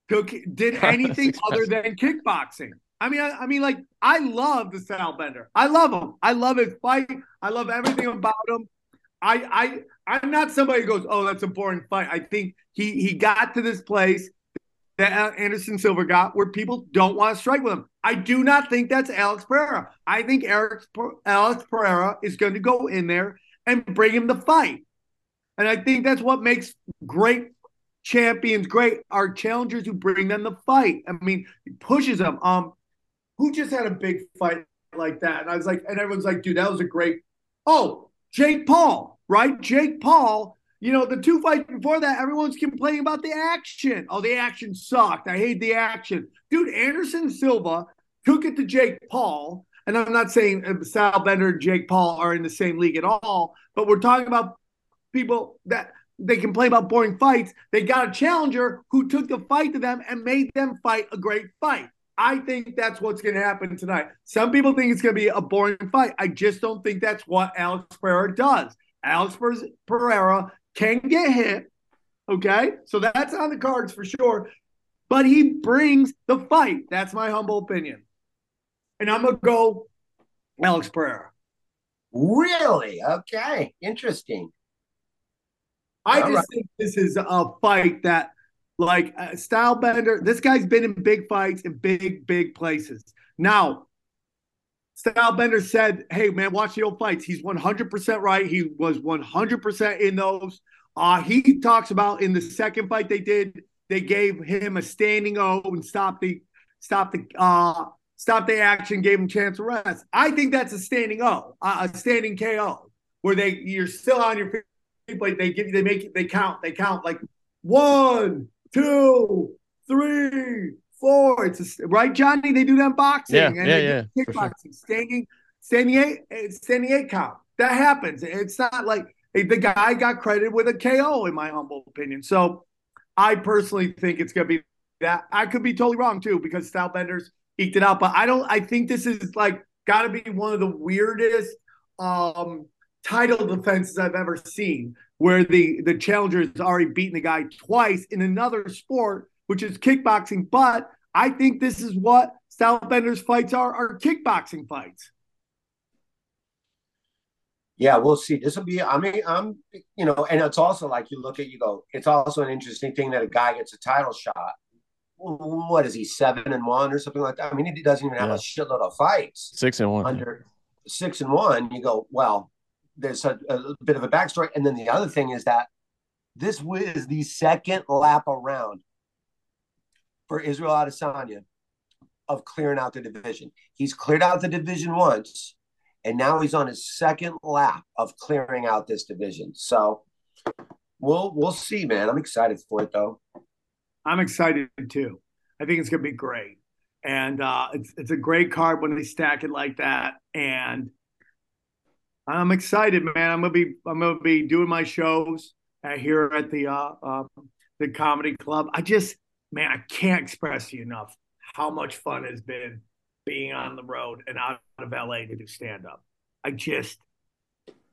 took, did Carlos anything other than kickboxing. I mean, I, I mean, like I love the style bender. I love him. I love his fight. I love everything about him. I, I, I'm not somebody who goes, oh, that's a boring fight. I think he he got to this place that Anderson Silva got where people don't want to strike with him. I do not think that's Alex Pereira. I think Eric Alex Pereira is going to go in there and bring him the fight. And I think that's what makes great champions great are challengers who bring them the fight. I mean, pushes them. Um, who just had a big fight like that? And I was like, and everyone's like, dude, that was a great. Oh, Jake Paul, right? Jake Paul. You know, the two fights before that, everyone's complaining about the action. Oh, the action sucked. I hate the action. Dude, Anderson Silva took it to Jake Paul. And I'm not saying uh, Sal Bender and Jake Paul are in the same league at all, but we're talking about people that they complain about boring fights. They got a challenger who took the fight to them and made them fight a great fight. I think that's what's going to happen tonight. Some people think it's going to be a boring fight. I just don't think that's what Alex Pereira does. Alex Pereira can get hit. Okay. So that's on the cards for sure. But he brings the fight. That's my humble opinion. And I'm going to go Alex Pereira. Really? Okay. Interesting. I All just right. think this is a fight that, like, uh, Style Bender, this guy's been in big fights in big, big places. Now, Style Bender said, Hey, man, watch the old fights. He's 100% right. He was 100% in those. Uh, he talks about in the second fight they did, they gave him a standing O and stopped the, stop the, uh, stop the action, gave him chance to rest. I think that's a standing O, a standing KO, where they you're still on your feet, but they give they make they count they count like one, two, three, four. It's a, right, Johnny. They do that boxing Yeah, and yeah, yeah, for sure. kickboxing, standing, standing eight, standing eight count. That happens. It's not like the guy got credited with a KO, in my humble opinion. So, I personally think it's going to be that. I could be totally wrong too because Style Benders eked it out, but I don't. I think this is like got to be one of the weirdest um title defenses I've ever seen, where the the challenger has already beaten the guy twice in another sport, which is kickboxing. But I think this is what Style Benders fights are are kickboxing fights. Yeah, we'll see. This will be, I mean, I'm, you know, and it's also like you look at, you go, it's also an interesting thing that a guy gets a title shot. What is he, seven and one or something like that? I mean, he doesn't even have Yeah. a shitload of fights Six and one. under six and one. You go, well, there's a, a bit of a backstory. And then the other thing is that this is the second lap around for Israel Adesanya of clearing out the division. He's cleared out the division once, and now he's on his second lap of clearing out this division. So we'll we'll see, man. I'm excited for it though. I'm excited too. I think it's to be great, and uh, it's it's a great card when they stack it like that. And I'm excited, man. I'm gonna be I'm gonna be doing my shows uh, here at the uh, uh, the comedy club. I just man, I can't express to you enough how much fun has been being on the road and out of LA to do stand up. I just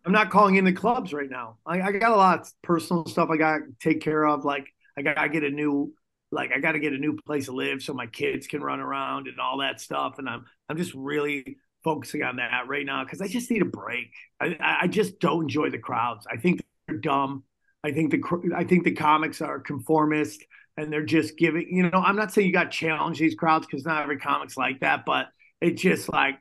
I'm not calling in the clubs right now. I, I got a lot of personal stuff I got to take care of. Like I got to get a new, like I got to get a new place to live so my kids can run around and all that stuff. And I'm I'm just really focusing on that right now because I just need a break. I, I just don't enjoy the crowds. I think they're dumb. I think the I think the comics are conformist and they're just giving. You know, I'm not saying you got to challenge these crowds because not every comic's like that, but it's just like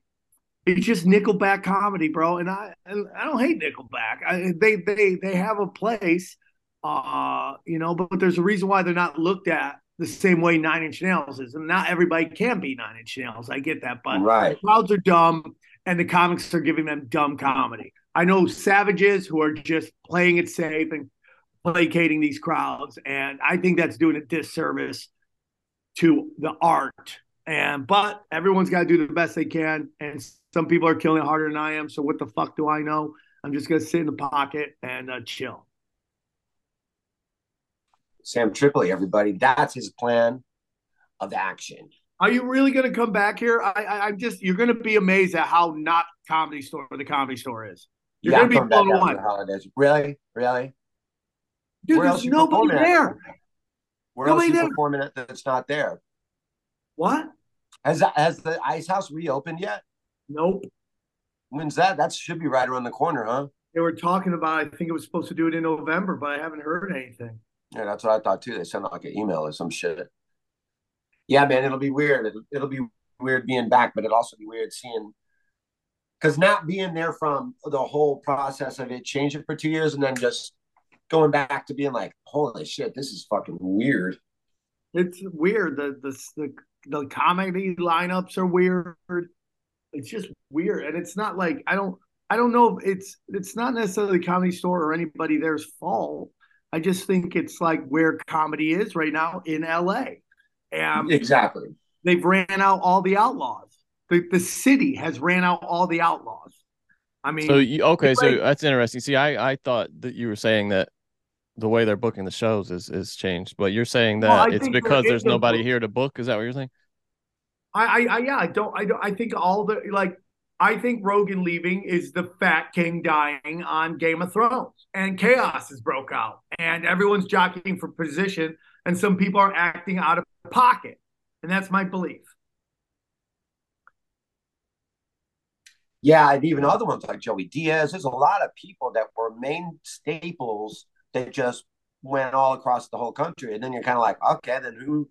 it's just Nickelback comedy, bro. And I and I don't hate Nickelback. I, they they they have a place, Uh, you know, but, but there's a reason why they're not looked at the same way Nine Inch Nails is, and not everybody can be Nine Inch Nails. I get that, but Right. the crowds are dumb, and the comics are giving them dumb comedy. I know savages who are just playing it safe and placating these crowds, and I think that's doing a disservice to the art. And but everyone's got to do the best they can, and some people are killing it harder than I am. So what the fuck do I know? I'm just gonna sit in the pocket and uh, chill. Sam Tripoli, everybody. That's his plan of action. Are you really going to come back here? I, I, I'm just, you're going to be amazed at how not comedy store the comedy store is. You're yeah, going to be blown away. after the holidays. Really? Really? Dude, Where there's nobody performing at? there. Where Nobody else you there. performing at that's not there? What? Has has the Ice House reopened yet? Nope. When's that? That should be right around the corner, huh? They were talking about, I think it was supposed to do it in November, but I haven't heard anything. Yeah, that's what I thought too. They sent like an email or some shit. Yeah, man, it'll be weird. It'll, it'll be weird being back, but it'll also be weird seeing because not being there from the whole process of it, changing for two years, and then just going back to being like, holy shit, this is fucking weird. It's weird. The, the, the, the comedy lineups are weird. It's just weird. And it's not like, I don't, I don't know if it's, it's not necessarily the comedy store or anybody there's fault. I just think it's like where comedy is right now in LA. And um, Exactly. they've ran out all the outlaws. The, the city has ran out all the outlaws. I mean, So you okay? So like- that's interesting. See, I I thought that you were saying that the way they're booking the shows is is changed, but you're saying that Well, it's because is there's a nobody book- here to book. Is that what you're saying? I, I, I yeah, I don't, I don't, I think all the like, I think Rogan leaving is the Fat King dying on Game of Thrones, and chaos has broke out, and everyone's jockeying for position, and some people are acting out of pocket, and that's my belief. Yeah, and even other ones like Joey Diaz. There's a lot of people that were main staples that just went all across the whole country, and then you're kind of like, okay, then who?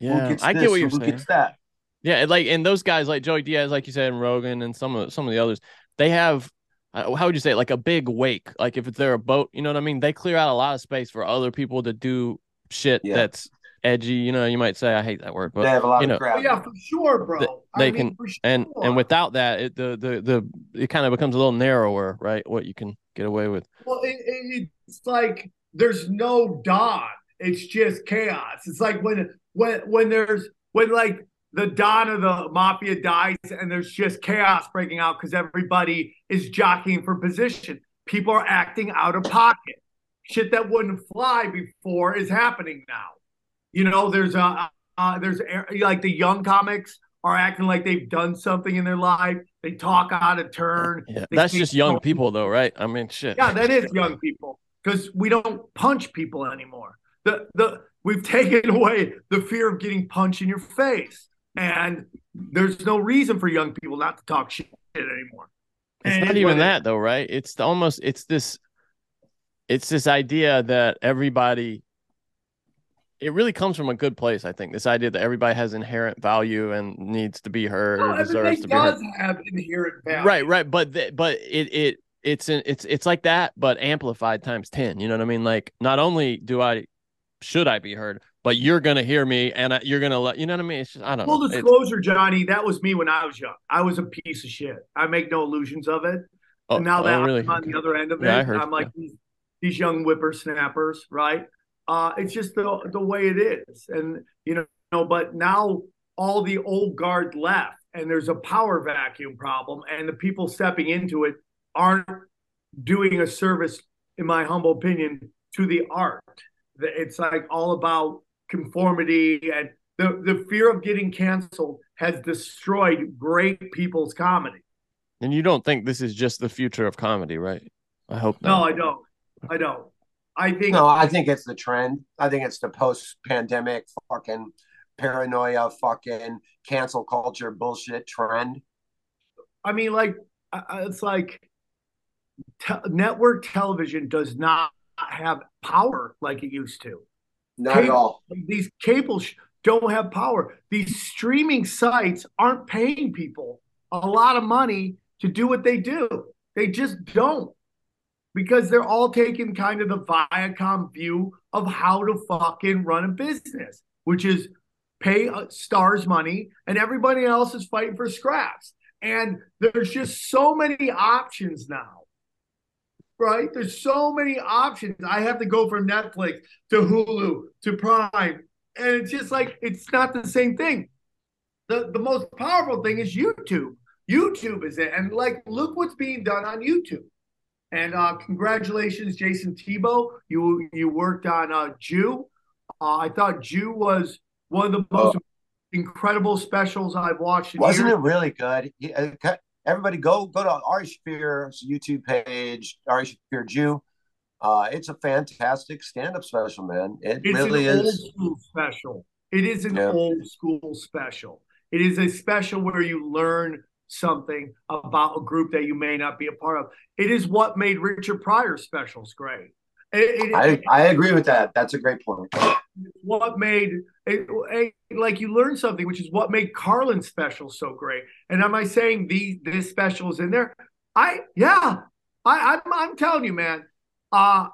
Yeah, who gets I this? get what you're who saying. gets that? Yeah, and like and those guys like Joey Diaz, like you said, and Rogan, and some of some of the others, they have uh, how would you say it? like a big wake. Like if it's they're a boat, you know what I mean? They clear out a lot of space for other people to do shit Yeah. that's edgy. You know, you might say I hate that word, but They have a lot you of know, crowd. Oh, yeah, for sure, bro. th- I they mean, can for and sure. and without that, it the the the it kind of becomes a little narrower, right? What you can get away with. Well, it, it, it's like there's no dawn. It's just chaos. It's like when when when there's when like the dawn of the mafia dies and there's just chaos breaking out because everybody is jockeying for position. People are acting out of pocket. Shit that wouldn't fly before is happening now. You know, there's a uh, there's a- like the young comics are acting like they've done something in their life. They talk out of turn. Yeah, that's just young going- people, though, right? I mean, shit. yeah, that is young people because we don't punch people anymore. The the we've taken away the fear of getting punched in your face, and there's no reason for young people not to talk shit anymore. It's And not even that though, right? It's the, almost it's this it's this idea that everybody it really comes from a good place, I think. This idea that everybody has inherent value and needs to be heard Well, or deserves to be heard. does have inherent value. Right, right, but the, but it it it's an, it's it's like that but amplified times 10, you know what I mean? Like not only do I should I be heard, but you're going to hear me and you're going to let you know what I mean? It's just I don't Full know. It's- disclosure, Johnny, that was me when I was young. I was a piece of shit. I make no illusions of it. Oh, and now oh, that really? I'm on the other end of it, Yeah, I heard, I'm like these, these young whippersnappers, right? Uh, it's just the the way it is, and you know, but now all the old guard left, and there's a power vacuum problem, and the people stepping into it aren't doing a service, in my humble opinion, to the art. It's like all about conformity, and the the fear of getting canceled has destroyed great people's comedy. And you don't think this is just the future of comedy, right? I hope No, not. I don't. I don't. I think No, I think it's the trend. I think it's the post-pandemic fucking paranoia, fucking cancel culture bullshit trend. I mean, like, it's like te- network television does not have power like it used to. Not at all. These cables don't have power. These streaming sites aren't paying people a lot of money to do what they do. They just don't because they're all taking kind of the Viacom view of how to fucking run a business, which is pay uh, stars money and everybody else is fighting for scraps. And there's just so many options now. Right? There's so many options. I have to go from Netflix to Hulu to Prime. And it's just like it's not the same thing. The the most powerful thing is YouTube. YouTube is it. And like look what's being done on YouTube. And uh, congratulations, Jason Tebow. You you worked on uh, Jew. Uh, I thought Jew was one of the most oh. incredible specials I've watched. Wasn't years. it really good? Everybody, go go to Ari Shaffir's YouTube page, Ari Shaffir Jew. Uh, it's a fantastic stand-up special, man. It it's really an is. Old school special. It is an yeah. old school special. It is a special where you learn something about a group that you may not be a part of. It is what made Richard Pryor's specials great. It, it, I, I agree with that. That's a great point. What made it, like you learned something, which is what made Carlin's special so great. And am I saying these this special is in there? I yeah, I I'm, I'm telling you, man. Uh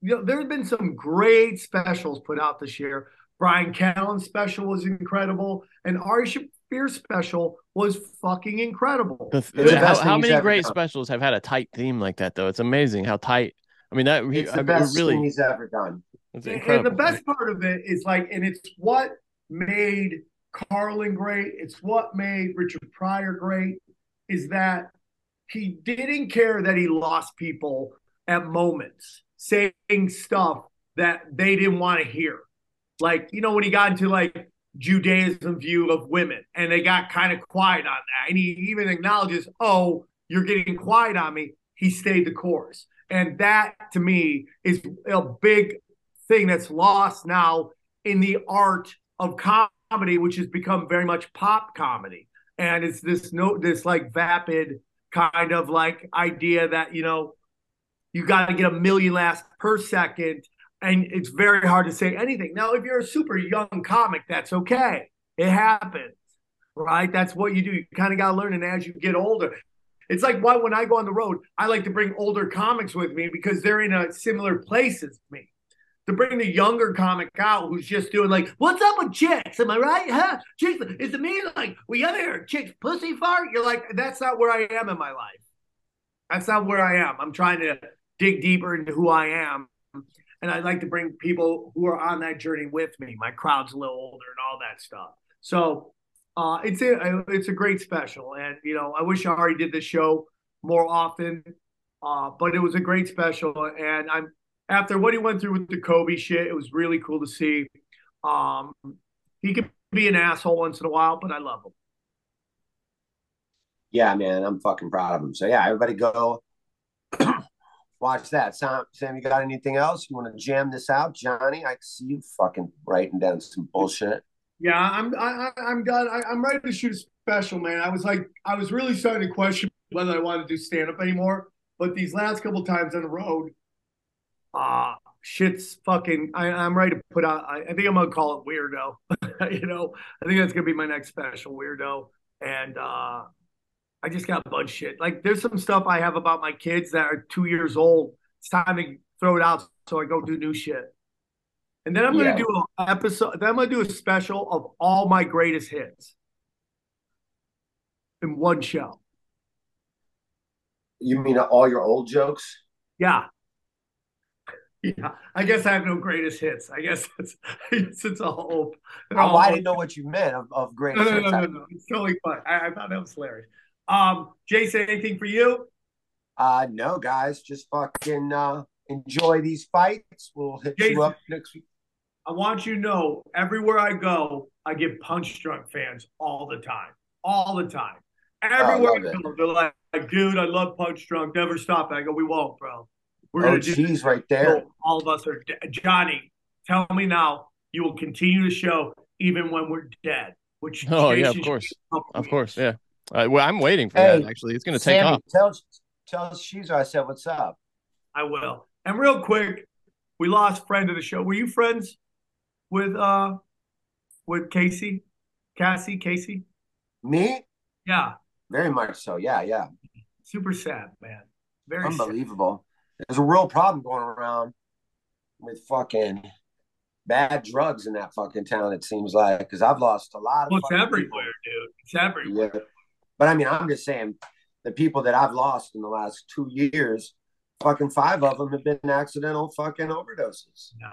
you know, there's been some great specials put out this year. Bryan Callen's special was incredible, and Ari Shaffir special was fucking incredible. The, the, how, how many great done. specials have had a tight theme like that, though? It's amazing how tight. I mean, that it's the I, best really, thing he's ever done. And the best part of it is like, and it's what made Carlin great. It's what made Richard Pryor great. Is that he didn't care that he lost people at moments saying stuff that they didn't want to hear. Like, you know, when he got into like Judaism view of women and they got kind of quiet on that. And he even acknowledges, oh, you're getting quiet on me. He stayed the course. And that to me is a big thing that's lost now in the art of comedy, which has become very much pop comedy. And it's this note, this like vapid kind of like idea that, you know, you got to get a million laughs per second. And it's very hard to say anything. Now, if you're a super young comic, that's okay. It happens, right? That's what you do. You kind of got to learn. And as you get older, it's like why when I go on the road, I like to bring older comics with me because they're in a similar place as me. To bring the younger comic out who's just doing like, what's up with chicks? Am I right? Huh? Chicks, is it me? Like, we ever hear chicks pussy fart? You're like, that's not where I am in my life. That's not where I am. I'm trying to dig deeper into who I am. And I'd like to bring people who are on that journey with me. My crowd's a little older and all that stuff. So uh, it's a it's a great special, and you know I wish Ari did this show more often, uh, but it was a great special, and I'm after what he went through with the Kobe shit, it was really cool to see. Um, he could be an asshole once in a while, but I love him. Yeah, man, I'm fucking proud of him. So yeah, everybody go watch that. Sam, Sam, you got anything else? You want to jam this out, Johnny? I see you fucking writing down some bullshit. Yeah, I'm I, I'm done. I, am ready to shoot a special, man. I was like, I was really starting to question whether I wanted to do stand up anymore. But these last couple times on the road, uh shit's fucking. I, am ready to put out. I, I, think I'm gonna call it weirdo. you know, I think that's gonna be my next special, weirdo. And uh I just got a bunch shit. Like, there's some stuff I have about my kids that are two years old. It's time to throw it out, so I go do new shit. And then I'm going to do an episode. Then I'm going to do a special of all my greatest hits in one show. You mean all your old jokes? Yeah. Yeah, I guess I have no greatest hits. I guess it's it's, it's all old. Oh, I didn't know what you meant of, of greatest no, no, hits. No, no, no, It's totally fun. I, I thought that was hilarious. Um, Jason, anything for you? Uh, no, guys, just fucking uh, enjoy these fights. We'll hit Jason, you up next week. I want you to know everywhere I go, I get punch drunk fans all the time, all the time. Everywhere I, I go, they're like, dude, I love punch drunk. Never stop. I go, we won't, bro. We're oh, gonna geez, right there. All of us are de- Johnny. Tell me now, you will continue the show even when we're dead. Which oh yeah, of course, of course, yeah. Uh, well, I'm waiting for hey, that. Actually, it's going to take off. Tell tell Sheezer I said what's up. I will. And real quick, we lost friend of the show. Were you friends with uh with Casey, Cassie, Casey? Me? Yeah. Very much so. Yeah, yeah. Super sad, man. Very unbelievable. there's a real problem going around with fucking bad drugs in that fucking town. It seems like because I've lost a lot of. Well, it's everywhere, dude. It's everywhere. Yeah. But I mean, I'm just saying the people that I've lost in the last two years, fucking five of them have been accidental fucking overdoses. No.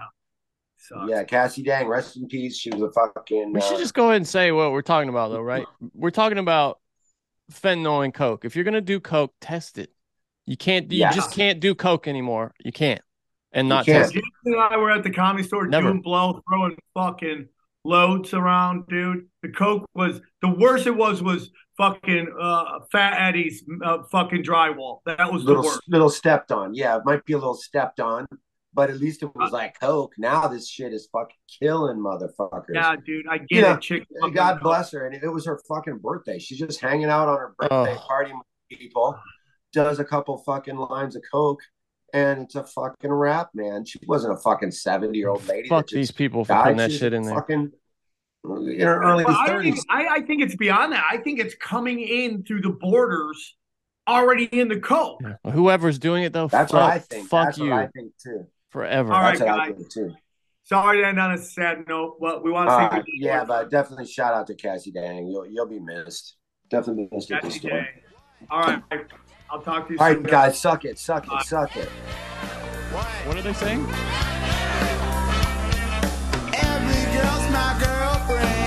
Yeah, Cassie Dang, rest in peace. She was a fucking. We should uh, just go ahead and say what we're talking about, though, right? We're talking about fentanyl and coke. If you're gonna do coke, test it. You can't. You Yes. just can't do coke anymore. You can't, and not can't. test it. Jason and I were at the comedy store Never. doing blow, throwing fucking loads around, dude. The coke was the worst. It was was fucking uh, Fat Eddie's uh, fucking drywall. That was little the worst. little stepped on. Yeah, it might be a little stepped on, but at least it was like coke. Now this shit is fucking killing motherfuckers. Yeah, dude, I get You it. Chick, God bless her, and it was her fucking birthday. She's just hanging out on her birthday, Oh. partying with people, does a couple fucking lines of coke, and it's a fucking rap, man. She wasn't a fucking seventy year old lady. Fuck these people for putting that shit in there. Fucking in her early Well, I, don't thirties. even- I, I think it's beyond that. I think it's coming in through the borders, already in the coke. Whoever's doing it though, That's fuck, what I think. Fuck That's you what I think too. forever. All right, That's what I guys. think too. Sorry to end on a sad note, but we want to All say right, good Uh, yeah, but definitely shout out to Cassie Dang. You'll you'll be missed. Definitely missed at the Cassie store. Day. All right, I'll talk to you All soon. right, guys, suck it, suck it, suck it. What are they saying?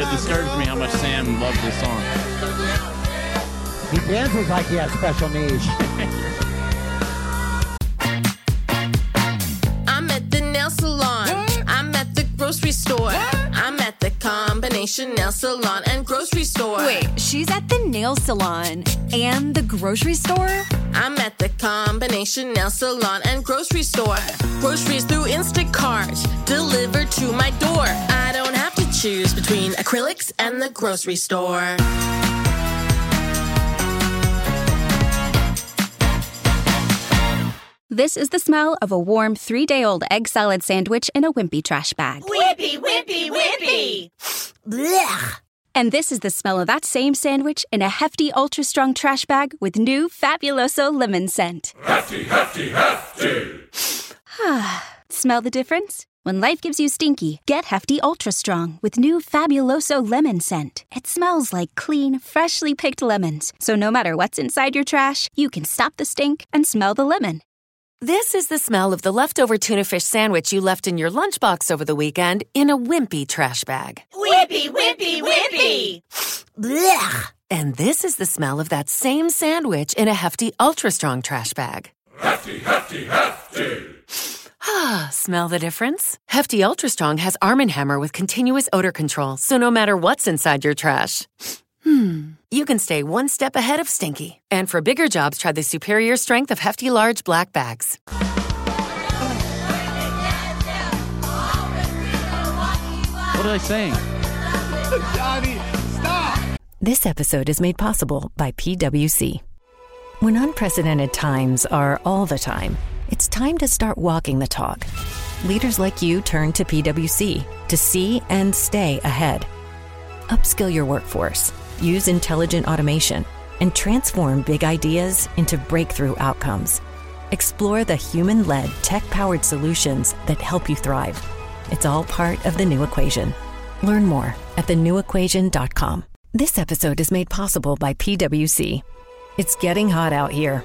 It disturbs me how much Sam loves this song. He dances like he has special needs. I'm at the nail salon. I'm at the grocery store. I'm at the combination combination nail salon and grocery store. Wait, she's at the nail salon and the grocery store? I'm at the combination nail salon and grocery store. Groceries through Instacart, delivered to my door. I don't have to choose between acrylics and the grocery store. This is the smell of a warm three day old egg salad sandwich in a wimpy trash bag. Wimpy, wimpy, wimpy! Blech. And this is the smell of that same sandwich in a hefty, ultra strong trash bag with new Fabuloso lemon scent. Hefty, hefty, hefty! smell the difference? When life gives you stinky, get Hefty Ultra Strong with new Fabuloso lemon scent. It smells like clean, freshly picked lemons. So no matter what's inside your trash, you can stop the stink and smell the lemon. This is the smell of the leftover tuna fish sandwich you left in your lunchbox over the weekend in a wimpy trash bag. Wimpy, wimpy, wimpy! Blech! And this is the smell of that same sandwich in a hefty, ultra strong trash bag. Hefty, hefty, hefty! Ah, smell the difference? Hefty Ultra Strong has Arm & Hammer with continuous odor control, so no matter what's inside your trash, hmm, you can stay one step ahead of stinky. And for bigger jobs, try the superior strength of Hefty Large Black Bags. What are they saying? Johnny, stop! This episode is made possible by PWC. When unprecedented times are all the time, it's time to start walking the talk. Leaders like you turn to PWC to see and stay ahead. Upskill your workforce, use intelligent automation, and transform big ideas into breakthrough outcomes. Explore the human led, tech powered solutions that help you thrive. It's all part of the new equation. Learn more at thenewequation.com. This episode is made possible by PWC. It's getting hot out here.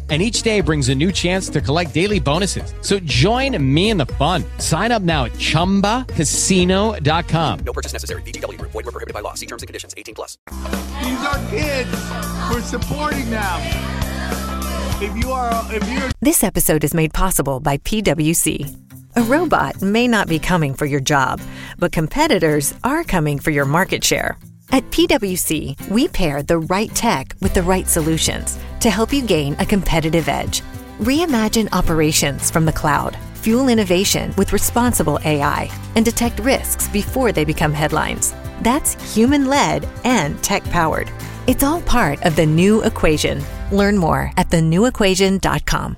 And each day brings a new chance to collect daily bonuses. So join me in the fun. Sign up now at chumbacasino.com. No purchase necessary. VGW Group. Void were prohibited by law. See terms and conditions. 18 plus. These are kids. We're supporting them. If you are, if you're This episode is made possible by PWC. A robot may not be coming for your job, but competitors are coming for your market share. At PWC, we pair the right tech with the right solutions to help you gain a competitive edge. Reimagine operations from the cloud, fuel innovation with responsible AI, and detect risks before they become headlines. That's human led and tech powered. It's all part of the new equation. Learn more at thenewequation.com.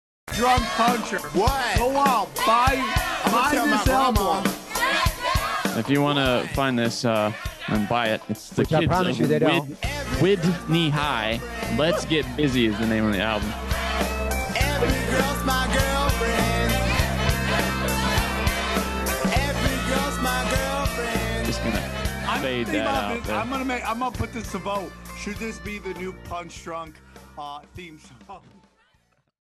Drunk puncher. What? Go out. Buy, buy this album. If you want to find this uh, and buy it, it's the Which I kids promise of you they don't. Wid, Whitney High. Let's get busy is the name of the album. Girl's my girlfriend. Every girl's my girlfriend. Just gonna I'm fade that out there. I'm gonna make. I'm gonna put this to vote. Should this be the new Punch Drunk uh, theme song?